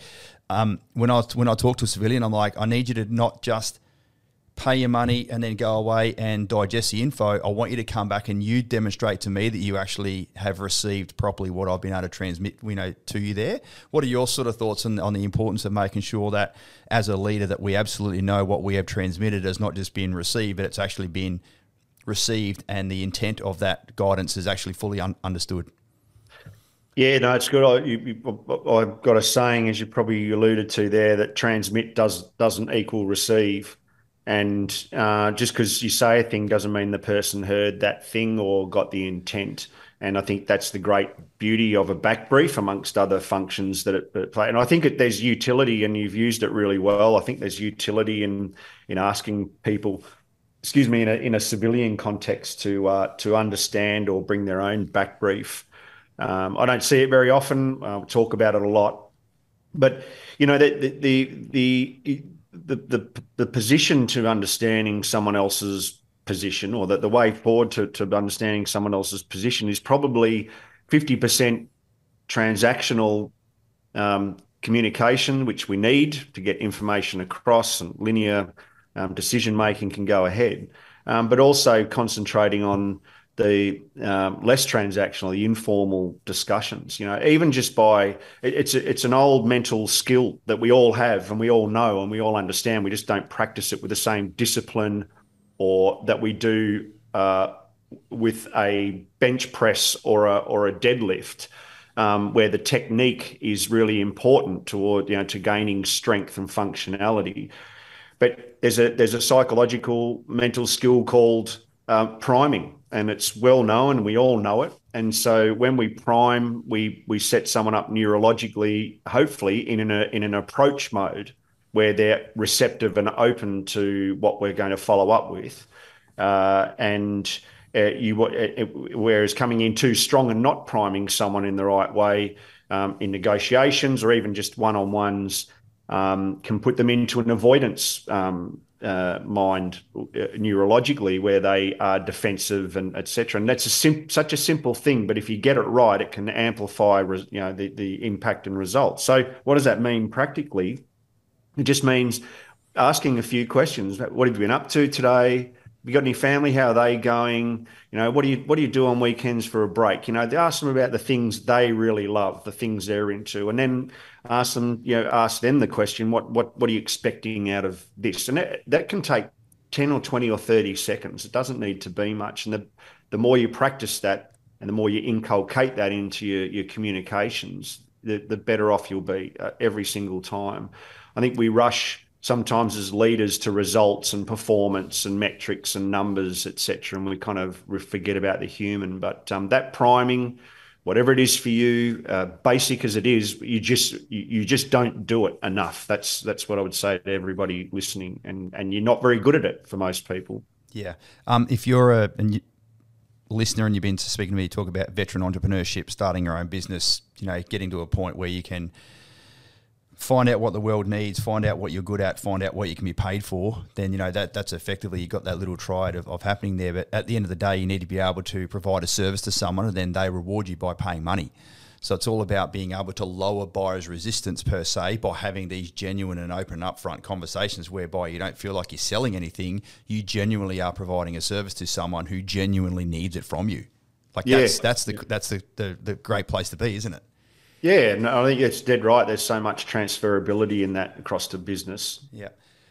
um, when I when I talk to a civilian, I'm like, I need you to not just pay your money and then go away and digest the info. I want you to come back and you demonstrate to me that you actually have received properly what I've been able to transmit, you know, to you there. What are your sort of thoughts on, on the importance of making sure that as a leader that we absolutely know what we have transmitted has not just been received, but it's actually been received and the intent of that guidance is actually fully un- understood? Yeah, no, it's good. I, you, I've got a saying, as you probably alluded to there, that transmit does doesn't equal receive, and uh, just because you say a thing doesn't mean the person heard that thing or got the intent. And I think that's the great beauty of a back brief, amongst other functions that it, it play. And I think it, there's utility, and you've used it really well. I think there's utility in in asking people excuse me, in a in a civilian context to uh, to understand or bring their own back brief. Um, I don't see it very often. I'll talk about it a lot, but you know the the the the the, the position to understanding someone else's position, or that the way forward to, to understanding someone else's position, is probably fifty percent transactional um, communication, which we need to get information across, and linear um, decision making can go ahead, um, but also concentrating on the um, less transactional, the informal discussions. You know, even just by it, it's a, it's an old mental skill that we all have and we all know and we all understand. We just don't practice it with the same discipline or that we do uh, with a bench press or a or a deadlift. Um, where the technique is really important toward you know to gaining strength and functionality, but there's a there's a psychological mental skill called uh, priming, and it's well known, we all know it. And so when we prime, we we set someone up neurologically, hopefully in an in an approach mode where they're receptive and open to what we're going to follow up with, uh, and. Uh, you uh, whereas coming in too strong and not priming someone in the right way um, in negotiations or even just one on ones um, can put them into an avoidance um, uh, mind uh, neurologically where they are defensive and etc. And that's a sim- such a simple thing, but if you get it right, it can amplify res- you know the, the impact and results. So what does that mean practically? It just means asking a few questions. What have you been up to today? You got any family? How are they going? You know, what do you what do you do on weekends for a break? You know, they ask them about the things they really love, the things they're into, and then ask them, you know, ask them the question, what what what are you expecting out of this? And that, that can take ten or twenty or thirty seconds. It doesn't need to be much. And the the more you practice that, and the more you inculcate that into your your communications, the the better off you'll be uh, every single time. I think we rush sometimes as leaders to results and performance and metrics and numbers, etc. And we kind of forget about the human. But um, that priming, whatever it is for you, uh, basic as it is, you just you, you, just don't do it enough. That's that's what I would say to everybody listening, and and you're not very good at it for most people. Yeah. Um, if you're a, a listener and you've been speaking to me, you talk about veteran entrepreneurship, starting your own business, you know, getting to a point where you can find out what the world needs, find out what you're good at, find out what you can be paid for, then you know that that's effectively you've got that little triad of, of happening there. But at the end of the day, you need to be able to provide a service to someone, and then they reward you by paying money. So it's all about being able to lower buyers' resistance per se by having these genuine and open, upfront conversations whereby you don't feel like you're selling anything. You genuinely are providing a service to someone who genuinely needs it from you. Like Yeah. that's that's the that's the, the the great place to be, isn't it? Yeah, no, I think it's dead right. There's so much transferability in that across to business. Yeah.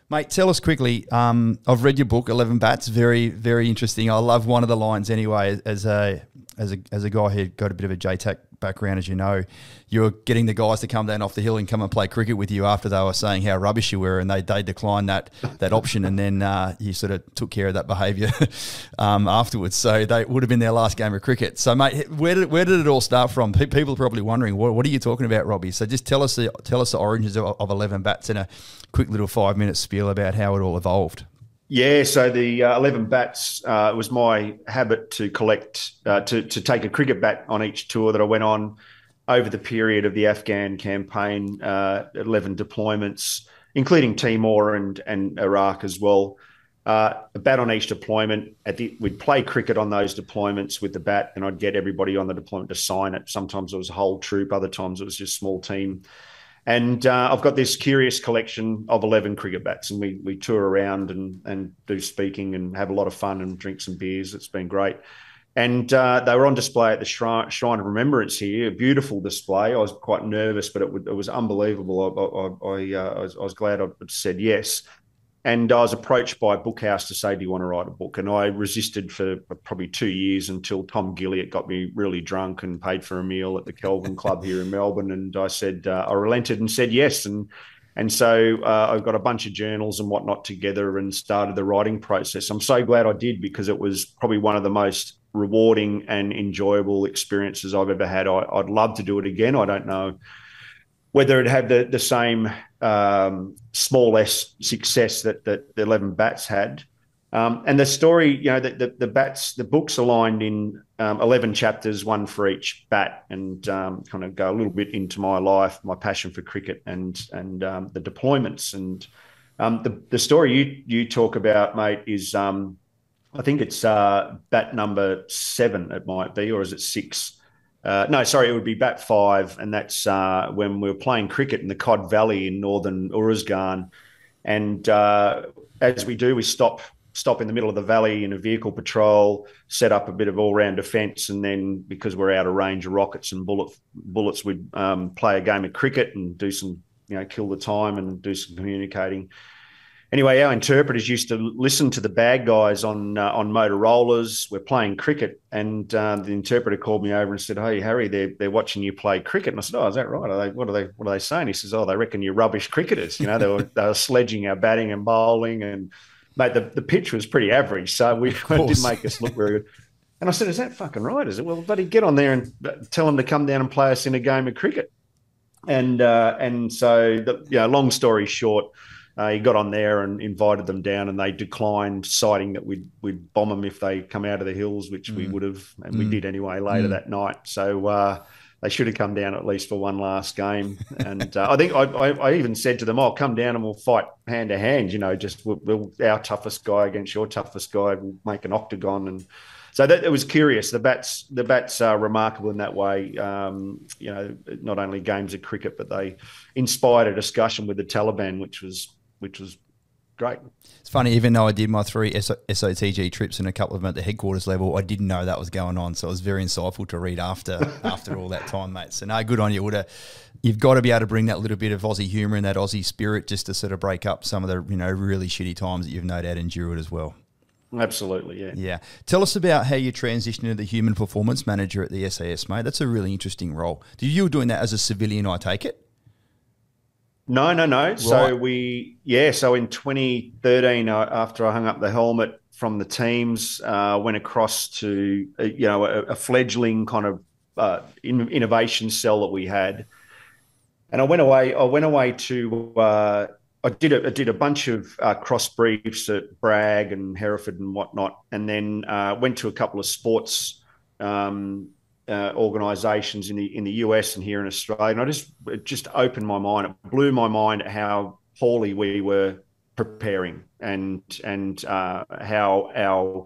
Mate, tell us quickly. Um, I've read your book, Eleven Bats. Very, very interesting. I love one of the lines anyway. As a as a as a guy who got a bit of a JTAC background, as you know, you were getting the guys to come down off the hill and come and play cricket with you after they were saying how rubbish you were, and they they declined that that option, and then uh, you sort of took care of that behaviour (laughs) um, afterwards. So they would have been their last game of cricket. So, mate, where did where did it all start from? Pe- People are probably wondering what, what are you talking about, Robbie? So just tell us the tell us the origins of, of Eleven Bats in a quick little five minute spiel about how it all evolved. Yeah, so the uh, eleven bats uh, it was my habit to collect uh, to to take a cricket bat on each tour that I went on over the period of the Afghan campaign, uh, eleven deployments, including Timor and and Iraq as well. Uh, a bat on each deployment. At the, we'd play cricket on those deployments with the bat, and I'd get everybody on the deployment to sign it. Sometimes it was a whole troop, other times it was just small team. And uh, I've got this curious collection of 11 cricket bats, and we, we tour around and, and do speaking and have a lot of fun and drink some beers. It's been great. And uh, they were on display at the Shrine, Shrine of Remembrance here. A beautiful display. I was quite nervous, but it, would, it was unbelievable. I, I, I, uh, was, I was glad I said yes. And I was approached by a bookhouse to say, Do you want to write a book? And I resisted for probably two years until Tom Gilliatt got me really drunk and paid for a meal at the Kelvin Club here in Melbourne. And I said, uh, I relented and said yes. And and so uh, I've got a bunch of journals and whatnot together and started the writing process. I'm so glad I did because it was probably one of the most rewarding and enjoyable experiences I've ever had. I, would love to do it again. I don't know whether it had the, the same um, small s success that, that the 11 bats had. Um, and the story, you know, the, the, the, bats, the book's aligned in um, 11 chapters, one for each bat, and um, kind of go a little bit into my life, my passion for cricket and, and um, the deployments. And um, the, the story you, you talk about, mate, is um I think it's uh, bat number seven, it might be, or is it six? Uh, no, sorry, it would be bat five, and that's uh, when we were playing cricket in the Khod Valley in northern Uruzgan. And uh, as we do, we stop stop in the middle of the valley in a vehicle patrol, set up a bit of all round defence, and then because we're out of range of rockets and bullet bullets, we'd um, play a game of cricket and do some, you know, kill the time and do some communicating anyway, our interpreters used to listen to the bad guys on uh, on Motorola's. We're playing cricket, and uh, the interpreter called me over and said, "Hey, Harry, they're they're watching you play cricket." And I said, "Oh, is that right? Are they, what are they What are they saying?" He says, "Oh, they reckon you're rubbish cricketers. You know, they were they were sledging our batting and bowling, and mate, the, the pitch was pretty average, so we (laughs) didn't make us look very good." And I said, "Is that fucking right? Is it? Well, buddy, get on there and tell them to come down and play us in a game of cricket." And uh, and so, the, you know, long story short uh, he got on there and invited them down, and they declined, citing that we'd we'd bomb them if they come out of the hills, which mm. we would have, and mm. we did anyway later mm. that night. So uh, they should have come down at least for one last game. And uh, I think I, I, I, even said to them, "I'll come down and we'll fight hand to hand. You know, just we'll, we'll, our toughest guy against your toughest guy. We'll make an octagon." And so that it was curious. The bats, the bats are remarkable in that way. Um, you know, not only games of cricket, but they inspired a discussion with the Taliban, which was which was great. It's funny, even though I did my three SOTG trips and a couple of them at the headquarters level, I didn't know that was going on. So it was very insightful to read after (laughs) after all that time, mate. So no, good on you. Would have, you've got to be able to bring that little bit of Aussie humour and that Aussie spirit just to sort of break up some of the you know really shitty times that you've no doubt endured as well. Absolutely, yeah. Yeah. Tell us about how you transitioned into the human performance manager at the SAS, mate. That's a really interesting role. Do You were doing that as a civilian, I take it? No, no, no. Right. So we, yeah. So in 2013, uh, after I hung up the helmet from the teams, uh, went across to uh, you know a, a, fledgling kind of uh, in, innovation cell that we had, and I went away. I went away to. Uh, I did a, I did a bunch of uh, cross briefs at Bragg and Hereford and whatnot, and then went to a couple of sports um, uh, organisations in the in the US and here in Australia, and I just it just opened my mind. It blew my mind how poorly we were preparing and and uh, how our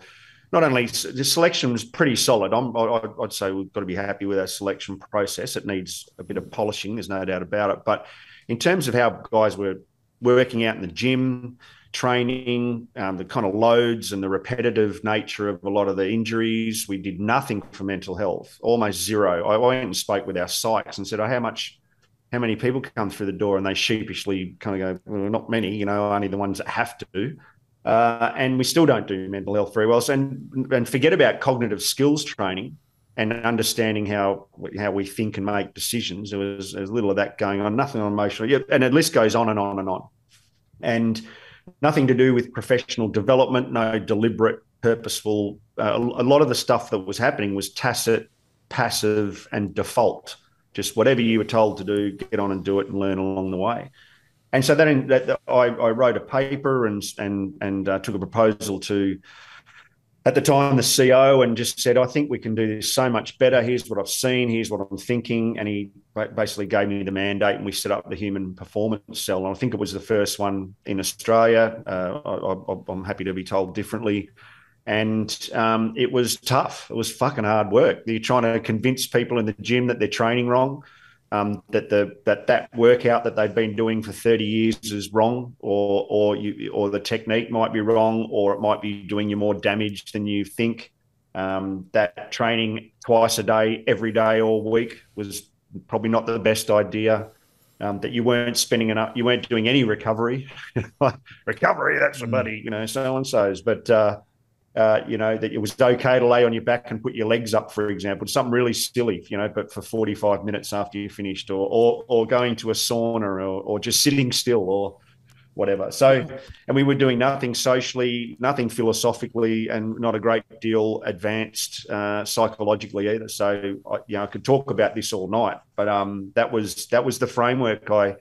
not only the selection was pretty solid. I'm, I'd say we've got to be happy with our selection process. It needs a bit of polishing. There's no doubt about it. But in terms of how guys were working out in the gym, training, um, the kind of loads and the repetitive nature of a lot of the injuries. We did nothing for mental health, almost zero. I went and spoke with our psychs and said, "Oh, how much, how many people come through the door?" And they sheepishly kind of go, "Well, not many. You know, only the ones that have to." Uh, and we still don't do mental health very well. So, and, and forget about cognitive skills training and understanding how how we think and make decisions. There was, was little of that going on. Nothing on emotional. Yeah, and the list goes on and on and on. And nothing to do with professional development, no deliberate, purposeful. Uh, a lot of the stuff that was happening was tacit, passive, and default. Just whatever you were told to do, get on and do it and learn along the way. And so then that, I, I, wrote a paper and and and uh, took a proposal to at the time the CO and just said, I think we can do this so much better. Here's what I've seen. Here's what I'm thinking. And he basically gave me the mandate and we set up the human performance cell. And I think it was the first one in Australia. Uh, I, am happy to be told differently. And um, it was tough. It was fucking hard work. You're trying to convince people in the gym that they're training wrong um, that the that that workout that they've been doing for 30 years is wrong or or you or the technique might be wrong or it might be doing you more damage than you think. Um, that training twice a day every day all week was probably not the best idea. Um, that you weren't spending enough you weren't doing any recovery. (laughs) Recovery that's mm. buddy you know so and so's. But uh, uh, you know, that it was okay to lay on your back and put your legs up, for example, something really silly, you know, but for 45 minutes after you finished, or or, or going to a sauna, or, or just sitting still, or whatever. So, and we were doing nothing socially, nothing philosophically, and not a great deal advanced uh, psychologically either. So, I, you know, I could talk about this all night, but um, that was that was the framework I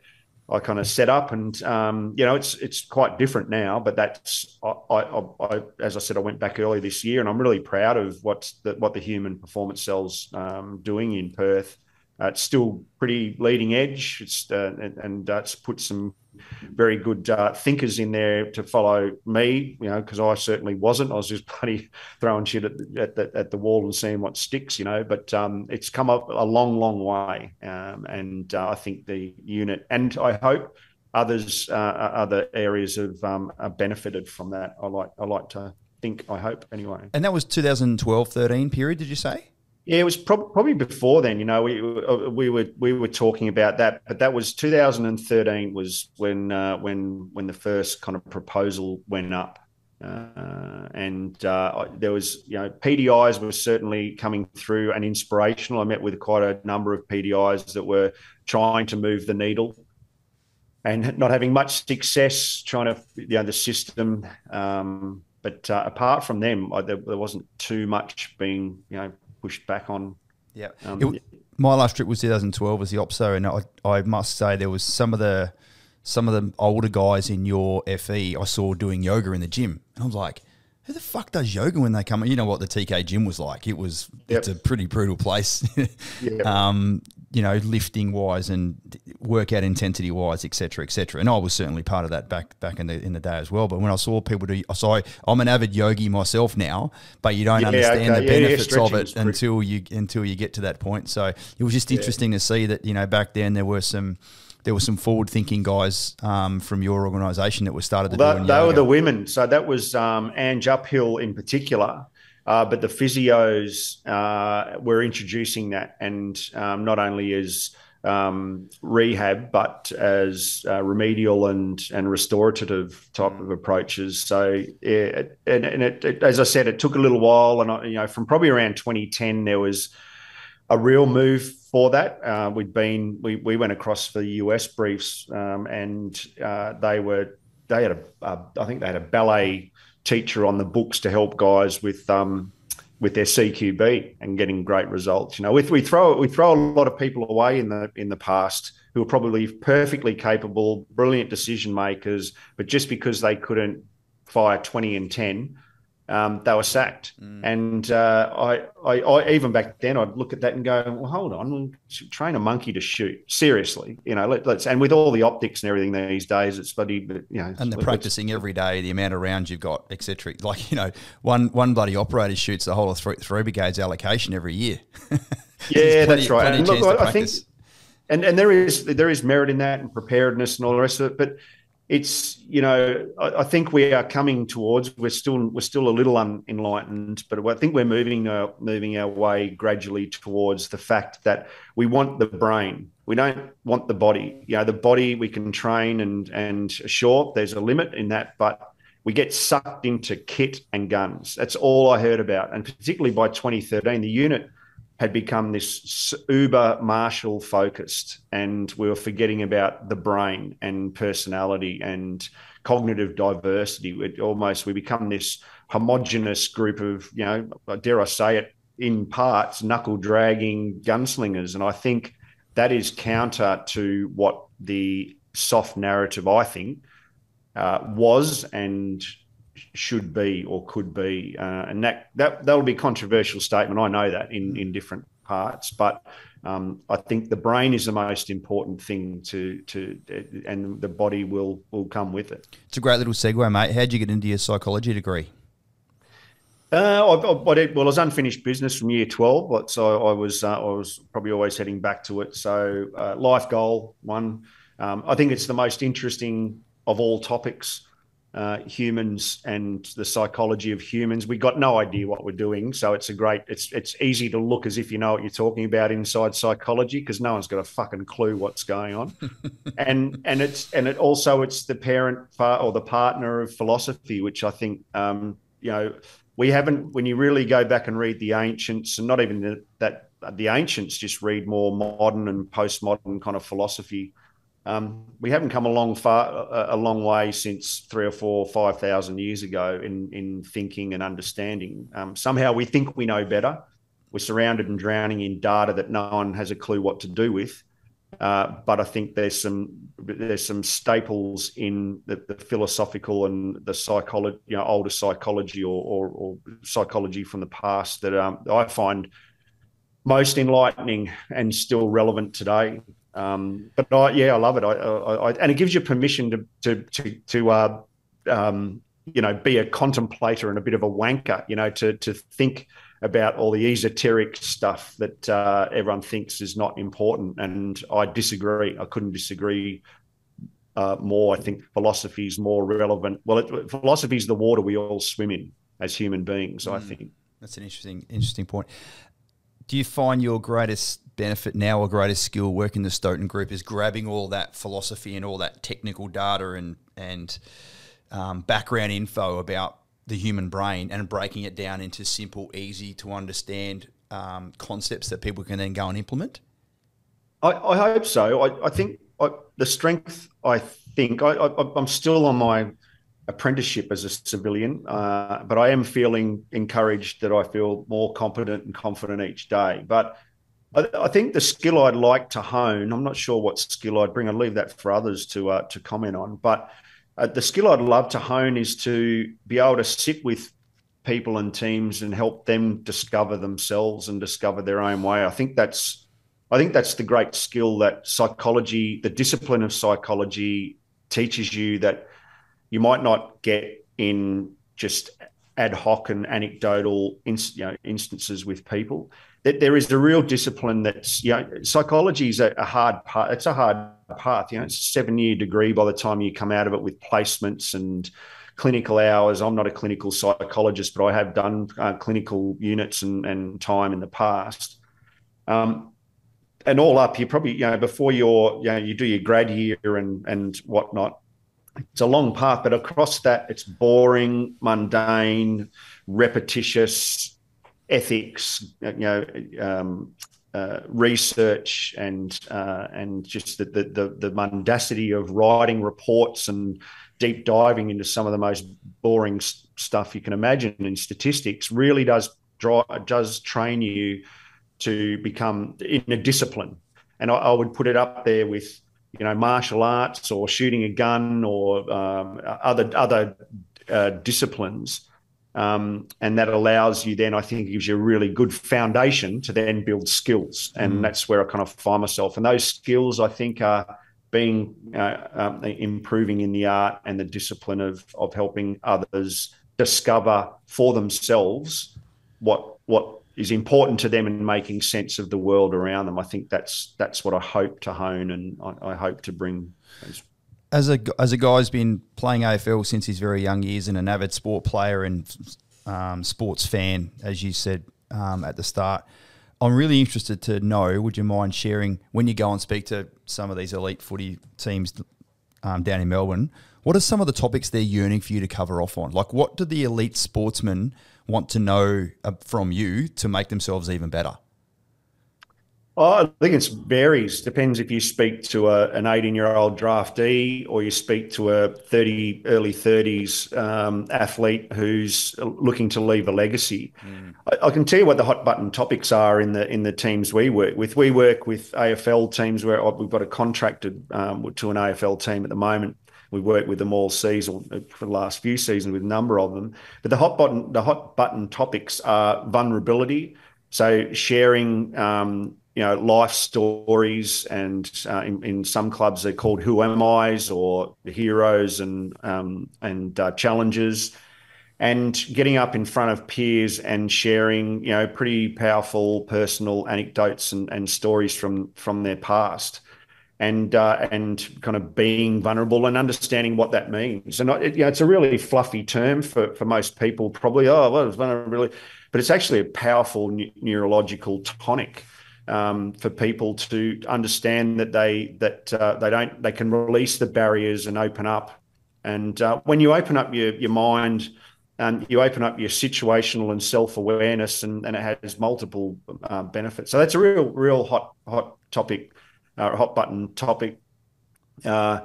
I kind of set up, and um, you know, it's it's quite different now. But that's I, I, I, as I said, I went back early this year, and I'm really proud of what's the, what the human performance cells um, doing in Perth. Uh, it's still pretty leading edge. It's uh, and, and uh, it's put some very good uh, thinkers in there to follow me, you know, because I certainly wasn't. I was just (laughs) bloody throwing shit at, at, the, at the wall and seeing what sticks, you know. But um, it's come up a long, long way, um, and uh, I think the unit, and I hope others, uh, other areas have um, benefited from that. I like, I like to think. I hope anyway. And that was 2012, 13 period. Did you say? Yeah, it was prob- probably before then. You know, we uh, we were we were talking about that, but that was 2013 was when uh, when when the first kind of proposal went up, uh, and uh, there was you know PDIs were certainly coming through and inspirational. I met with quite a number of PDIs that were trying to move the needle, and not having much success trying to you know the system. Um, but uh, apart from them, I, there, there wasn't too much being you know pushed back on. Yeah. Um, it, my last trip was 2012 as the OPSO, and I, I must say there was some of the some of the older guys in your FE I saw doing yoga in the gym, and I was like, who the fuck does yoga when they come? You know what the TK gym was like? It was yep. it's a pretty brutal place. (laughs) yep. um, you know, lifting wise and workout intensity wise, etc., etc. And I was certainly part of that back back in the in the day as well. But when I saw people do, so I'm an avid yogi myself now, but you don't yeah, understand okay. the benefits yeah, yeah, of it until you until you get to that point. So it was just interesting to see that you know back then there were some there were some forward thinking guys um, from your organisation that were started to well, do. They, were the women, so that was um, Ange Uphill in particular. Uh, but the physios uh, were introducing that, and um, not only as um, rehab, but as uh, remedial and and restorative type mm. of approaches. So, yeah, and, and it, it, as I said, it took a little while, and I, you know, from probably around 2010, there was a real move for that. Uh, we'd been we we went across for the US briefs, um, and uh, they were they had a, a I think they had a ballet teacher on the books to help guys with um, with their CQB and getting great results. You know, with we throw we throw a lot of people away in the in the past who are probably perfectly capable, brilliant decision makers, but just because they couldn't fire twenty and ten. Um, they were sacked. Mm. And uh, I, I, I, even back then, I'd look at that and go, well, hold on, train a monkey to shoot. Seriously, you know, let, us and with all the optics and everything these days, it's bloody, you know. And they're practicing every day, the amount of rounds you've got, etc. Like, you know, one one bloody operator shoots the whole of three, three brigades allocation every year. (laughs) yeah, plenty, that's right. And look, I think, and, and there is there is merit in that and preparedness and all the rest of it, but it's you know I, I, think we are coming towards we're still we're still a little unenlightened but I think we're moving uh, moving our way gradually towards the fact that we want the brain. We don't want the body. You know the body we can train and and sure there's a limit in that but we get sucked into kit and guns. That's all I heard about. And particularly by 2013 the unit had become this uber martial focused and we were forgetting about the brain and personality and cognitive diversity. It almost we become this homogenous group of you know dare i say it in parts knuckle dragging gunslingers. And i think that is counter to what the SOF narrative i think uh, was and should be or could be, uh, and that that that will be a controversial statement. I know that in in different parts, but um, I think the brain is the most important thing to to, and the body will will come with it. It's a great little segue, mate. How'd you get into your psychology degree? Uh, I, I, I did, well, I was unfinished business from year twelve, but so I was uh, I was probably always heading back to it. So uh, life goal one, um, I think it's the most interesting of all topics uh, humans and the psychology of humans. We got no idea what we're doing, so it's a great. It's it's easy to look as if you know what you're talking about inside psychology because no one's got a fucking clue what's going on. (laughs) and and it's and it also it's the parent or the partner of philosophy, which I think um, you know we haven't. When you really go back and read the ancients, and not even the, that the ancients, just read more modern and postmodern kind of philosophy um, we haven't come a long far a, long way since three or four, five thousand years ago in in thinking and understanding. Um, somehow we think we know better. We're surrounded and drowning in data that no one has a clue what to do with. Uh, but I think there's some there's some staples in the, the philosophical and the psychology, you know, older psychology or, or, or psychology from the past that um, I find most enlightening and still relevant today. Um, but I, yeah, I love it. I, I, and it gives you permission to to to, to uh, um, you know be a contemplator and a bit of a wanker. You know, to to think about all the esoteric stuff that uh, everyone thinks is not important. And I disagree. I couldn't disagree uh, more. I think philosophy is more relevant. Well, it, philosophy is the water we all swim in as human beings. Mm, I think that's an interesting interesting point. Do you find your greatest benefit now or greatest skill working the Stotan group is grabbing all that philosophy and all that technical data and and um, background info about the human brain and breaking it down into simple, easy to understand um, concepts that people can then go and implement? I, I hope so. I, I think I, the strength. I think I, am still on my apprenticeship as a civilian, uh, but I am feeling encouraged that I feel more competent and confident each day. But I, I, think the skill I'd like to hone, I'm not sure what skill I'd bring. I'd leave that for others to uh, to comment on. But uh, the skill I'd love to hone is to be able to sit with people and teams and help them discover themselves and discover their own way. I think that's I think that's the great skill that psychology, the discipline of psychology, teaches you that you might not get in just ad hoc and anecdotal you know, instances with people that there is a real discipline that's you know psychology is a, a hard part it's a hard path you know it's a seven year degree by the time you come out of it with placements and clinical hours. I'm not a clinical psychologist but i have done uh, clinical units and, and time in the past. Um, and all up you probably you know before you're you know you do your grad year and and whatnot it's a long path but across that it's boring mundane repetitious ethics, you know, um, uh, research and uh, and just the, the the mundacity of writing reports and deep diving into some of the most boring stuff you can imagine in statistics really does draw does train you to become in a discipline. And I, I would put it up there with you know martial arts or shooting a gun or um, other other uh, disciplines Um, and that allows you then, I think, gives you a really good foundation to then build skills. And mm. that's where I kind of find myself. And those skills, I think, are being uh, um, improving in the art and the discipline of of helping others discover for themselves what what is important to them in making sense of the world around them. I think that's that's what I hope to hone and I, I hope to bring. As a as a guy's been playing AFL since his very young years and an avid sport player and um, sports fan, as you said um, at the start, I'm really interested to know. Would you mind sharing when you go and speak to some of these elite footy teams um, down in Melbourne? What are some of the topics they're yearning for you to cover off on? Like, what do the elite sportsmen want to know uh, from you to make themselves even better? Oh, I think it varies. Depends if you speak to a, an 18 year old draftee or you speak to a 30, early 30s um, athlete who's looking to leave a legacy. Mm. I, I, can tell you what the hot button topics are in the in the teams we work with. We work with AFL teams where oh, we've got a contracted um, to an AFL team at the moment we work with them all season uh, for the last few seasons with a number of them. But the hot button, the hot button topics are vulnerability. So sharing, um, you know, life stories, and uh, in, in, some clubs they're called "Who Am I's" or heroes and um, and uh, challenges, and getting up in front of peers and sharing, you know, pretty powerful personal anecdotes and, and stories from from their past and uh, and kind of being vulnerable and understanding what that means. And it, you know, it's a really fluffy term for for most people. Probably, oh, well, it's vulnerability, but it's actually a powerful ne- neurological tonic um, for people to understand that they that uh, they don't they can release the barriers and open up. And uh, when you open up your your mind. Um, you open up your situational and self awareness, and, and it has multiple uh, benefits. So that's a real, real hot, hot topic uh, hot button topic. Uh,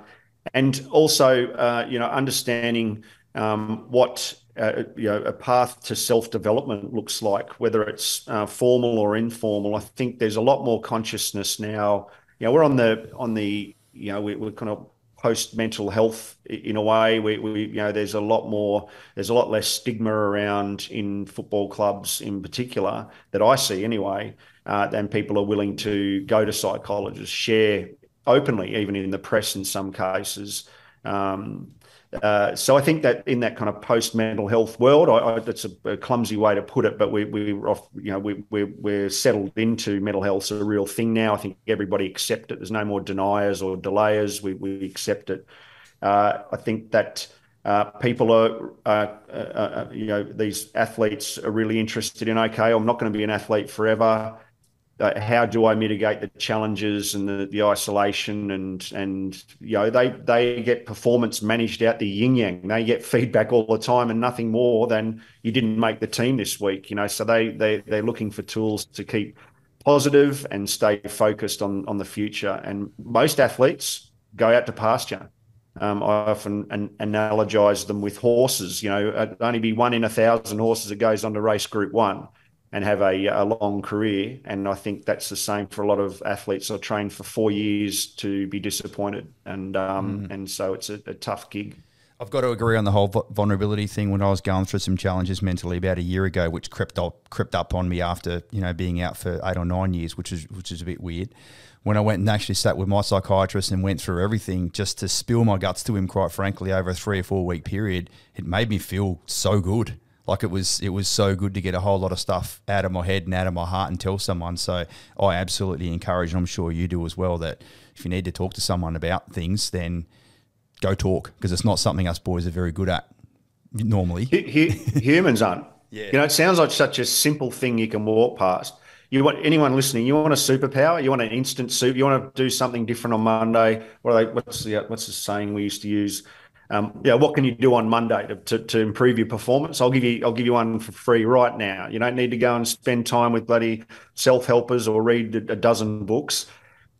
and also, you know, understanding um, what uh, you know a path to self development looks like, whether it's uh, formal or informal. I think there's a lot more consciousness now. You know, we're on the on the you know we, we're kind of post mental health in a way. We, we, you know, there's a lot more, there's a lot less stigma around in football clubs in particular that I see anyway uh, and people are willing to go to psychologists, share openly, even in the press in some cases. Um, uh, so I think that in that kind of post mental health world, I, I, that's a, a, clumsy way to put it, but we we off, you know we we we're settled into mental health as a real thing now. I think everybody accept it. There's no more deniers or delayers. We we accept it. Uh, I think that. Uh, people are, uh, you know, these athletes are really interested in. Okay, I'm not going to be an athlete forever uh, how do I mitigate the challenges and the, the isolation and and you know they they get performance managed out the yin yang. They get feedback all the time and nothing more than you didn't make the team this week. You know, so they they they're looking for tools to keep positive and stay focused on on the future. And most athletes go out to pasture. Um, I often an, analogize them with horses. You know, it'd only be one in a thousand horses that goes on to race Group One and have a, a long career. And I think that's the same for a lot of athletes. I trained for four years to be disappointed, and um, mm. and so it's a, a, tough gig. I've got to agree on the whole vulnerability thing. When I was going through some challenges mentally about a year ago, which crept up crept up on me after you know being out for eight or nine years, which is which is a bit weird. When I went and actually sat with my psychiatrist and went through everything just to spill my guts to him, quite frankly, over a three or four week period, it made me feel so good like it was it was so good to get a whole lot of stuff out of my head and out of my heart and tell someone. So I absolutely encourage, and I'm sure you do as well, that if you need to talk to someone about things, then go talk because it's not something us boys are very good at normally. humans aren't. (laughs) Yeah. You know, it sounds like such a simple thing you can walk past. You want anyone listening? You want a superpower? You want an instant soup? You want to do something different on Monday? What they, what's the what's the saying we used to use? Um, yeah, what can you do on Monday to, to, to, improve your performance? I'll give you I'll give you one for free right now. You don't need to go and spend time with bloody self helpers or read a dozen books.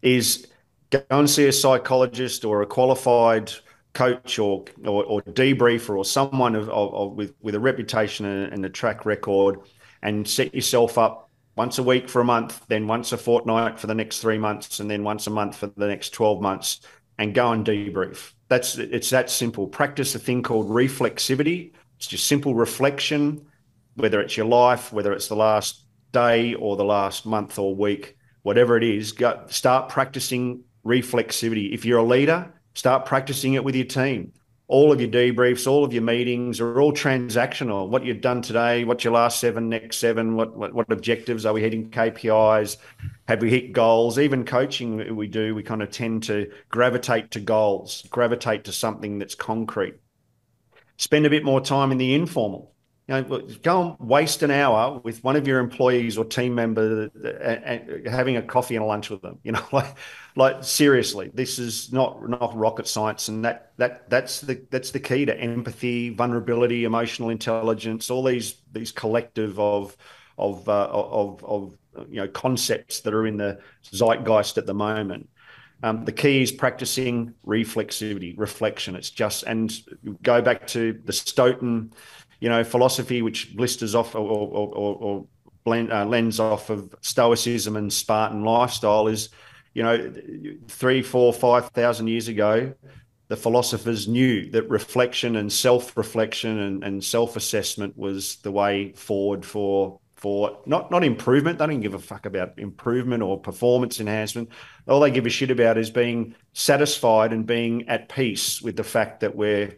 Is go and see a psychologist or a qualified coach or or, or debriefer or someone of, of, of, with with a reputation and, a track record, and set yourself up once a week for a month, then once a fortnight for the next three months, and then once a month for the next twelve months, and go and debrief that's it's that simple. Practice a thing called reflexivity. It's just simple reflection, whether it's your life, whether it's the last day or the last month or week, whatever it is, go, start practicing reflexivity. If you're a leader, start practicing it with your team all of your debriefs, all of your meetings are all transactional. What you've done today, what's your last seven, next seven, what, what, what objectives are we hitting KPIs? Have we hit goals? Even coaching we do, we kind of tend to gravitate to goals, gravitate to something that's concrete. Spend a bit more time in the informal. You know, go and waste an hour with one of your employees or team member having a coffee and a lunch with them. You know, (laughs) like, like seriously, this is not not rocket science, and that that that's the that's the key to empathy, vulnerability, emotional intelligence, all these these collective of of uh, of of you know concepts that are in the zeitgeist at the moment. Um, the key is practicing reflexivity, reflection. It's just and go back to the Stotan you know, philosophy which blisters off or, or, or, or blend, uh, lens off of Stoicism and Spartan lifestyle is, you know, three, four, five thousand years ago, the philosophers knew that reflection and self-reflection and, and self-assessment was the way forward for for not not improvement. They don't give a fuck about improvement or performance enhancement. All they give a shit about is being satisfied and being at peace with the fact that we're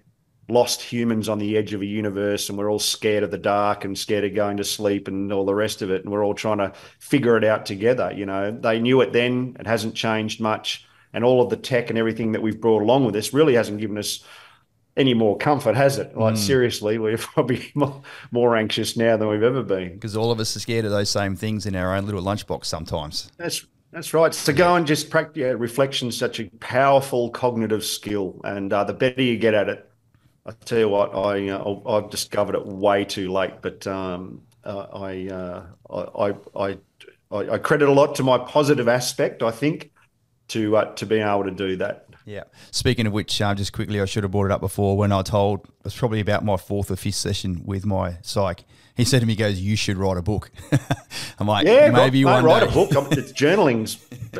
lost humans on the edge of a universe and we're all scared of the dark and scared of going to sleep and all the rest of it and we're all trying to figure it out together you know they knew it then it hasn't changed much and all of the tech and everything that we've brought along with this really hasn't given us any more comfort, has it? Like, mm. seriously, we're (laughs) probably more, more, anxious now than we've ever been. Because all of us are scared of those same things in our own little lunchbox sometimes. That's that's right. So go and just practice. Yeah, reflection is such a powerful cognitive skill, and uh, the better you get at it, I tell you what, I uh, I've discovered it way too late, but um, uh, I, uh, I, I, I I credit a lot to my positive aspect. I think to uh, to being able to do that. Yeah. Speaking of which, uh, just quickly, I should have brought it up before when I told it was probably about my fourth or fifth session with my psych he said to me, he goes, you should write a book. (laughs) I'm like, yeah, maybe you want write a book. It's (laughs) journaling's,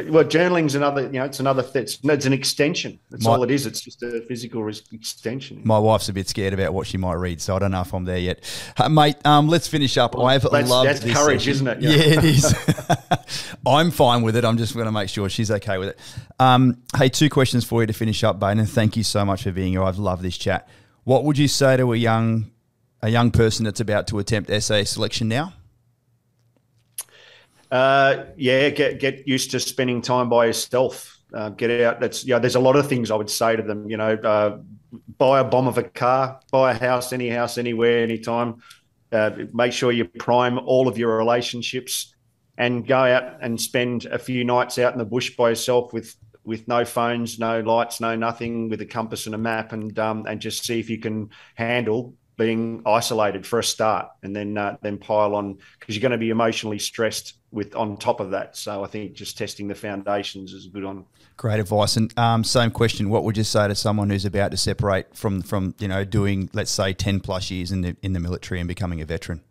well, journaling's another, you know, it's another, it's, it's an extension. That's my, all it is. It's just a physical extension. My wife's a bit scared about what she might read, so I don't know if I'm there yet. Uh, mate, um, let's finish up. Well, I've that's, loved that's courage, session. isn't it? Yeah, yeah it is. (laughs) I'm fine with it. I'm just going to make sure she's okay with it. Um, hey, two questions for you to finish up, Baden, and thank you so much for being here. I've loved this chat. What would you say to a young a young person that's about to attempt SA selection now? Uh, yeah, get get used to spending time by yourself. Uh, get out. That's yeah. There's a lot of things I would say to them. You know, uh, buy a bomb of a car, buy a house, any house, anywhere, anytime. Uh, make sure you prime all of your relationships, and go out and spend a few nights out in the bush by yourself with with no phones, no lights, no nothing, with a compass and a map, and um, and just see if you can handle being isolated for a start, and then uh, then pile on because you're going to be emotionally stressed with on top of that. So I think just testing the foundations is a good one. Great advice. And um, same question: What would you say to someone who's about to separate from from you know doing let's say ten plus years in the in the military and becoming a veteran?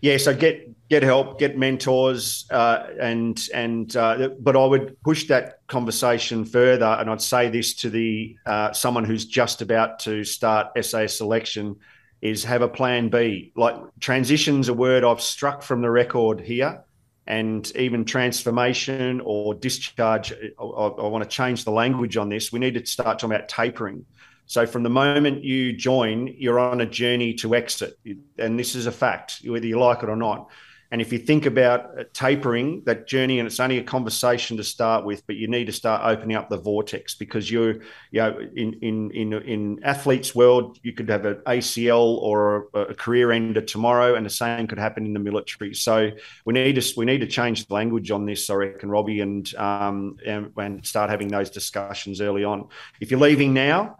Yeah, so get get help, get mentors, uh, and and uh, but I would push that conversation further, and I'd say this to the uh, someone who's just about to start SA selection is have a plan B. Like transition's a word I've struck from the record here, and even transformation or discharge. I, I want to change the language on this. We need to start talking about tapering. So from the moment you join, you're on a journey to exit, and this is a fact, whether you like it or not. And if you think about uh, tapering that journey, and it's only a conversation to start with, but you need to start opening up the vortex because you're, you know, in in in in athletes' world, you could have an ACL or a, a career ender tomorrow, and the same could happen in the military. So we need to we need to change the language on this, I reckon, Robbie, and um and, and start having those discussions early on. If you're leaving now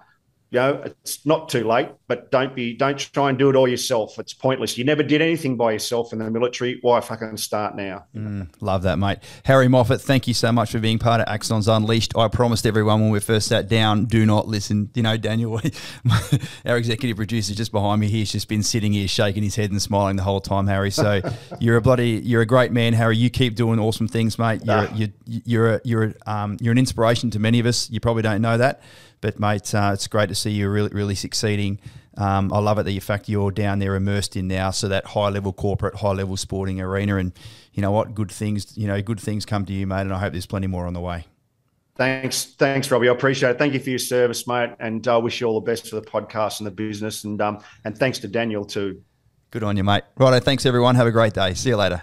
you know, it's not too late, but don't be, don't try and do it all yourself. It's pointless. You never did anything by yourself in the military. Why fucking start now? Mm, love that, mate. Harry Moffitt, thank you so much for being part of Axons Unleashed. I promised everyone when we first sat down, do not listen. You know, Daniel, (laughs) our executive producer just behind me, he's just been sitting here shaking his head and smiling the whole time, Harry. So (laughs) you're a bloody, you're a great man, Harry. You keep doing awesome things, mate. You're, ah. you're, you're, a, you're, um, you're an inspiration to many of us. You probably don't know that. But mate, uh, it's great to see you really, really succeeding. Um, I love it that the fact you're down there immersed in now, so that high level corporate, high level sporting arena, and you know what, good things, you know, good things come to you, mate, and I hope there's plenty more on the way. Thanks, thanks, Robbie. I appreciate it. Thank you for your service, mate, and I uh, wish you all the best for the podcast and the business, and um, and thanks to Daniel too. Good on you, mate. Righto, thanks everyone. Have a great day. See you later.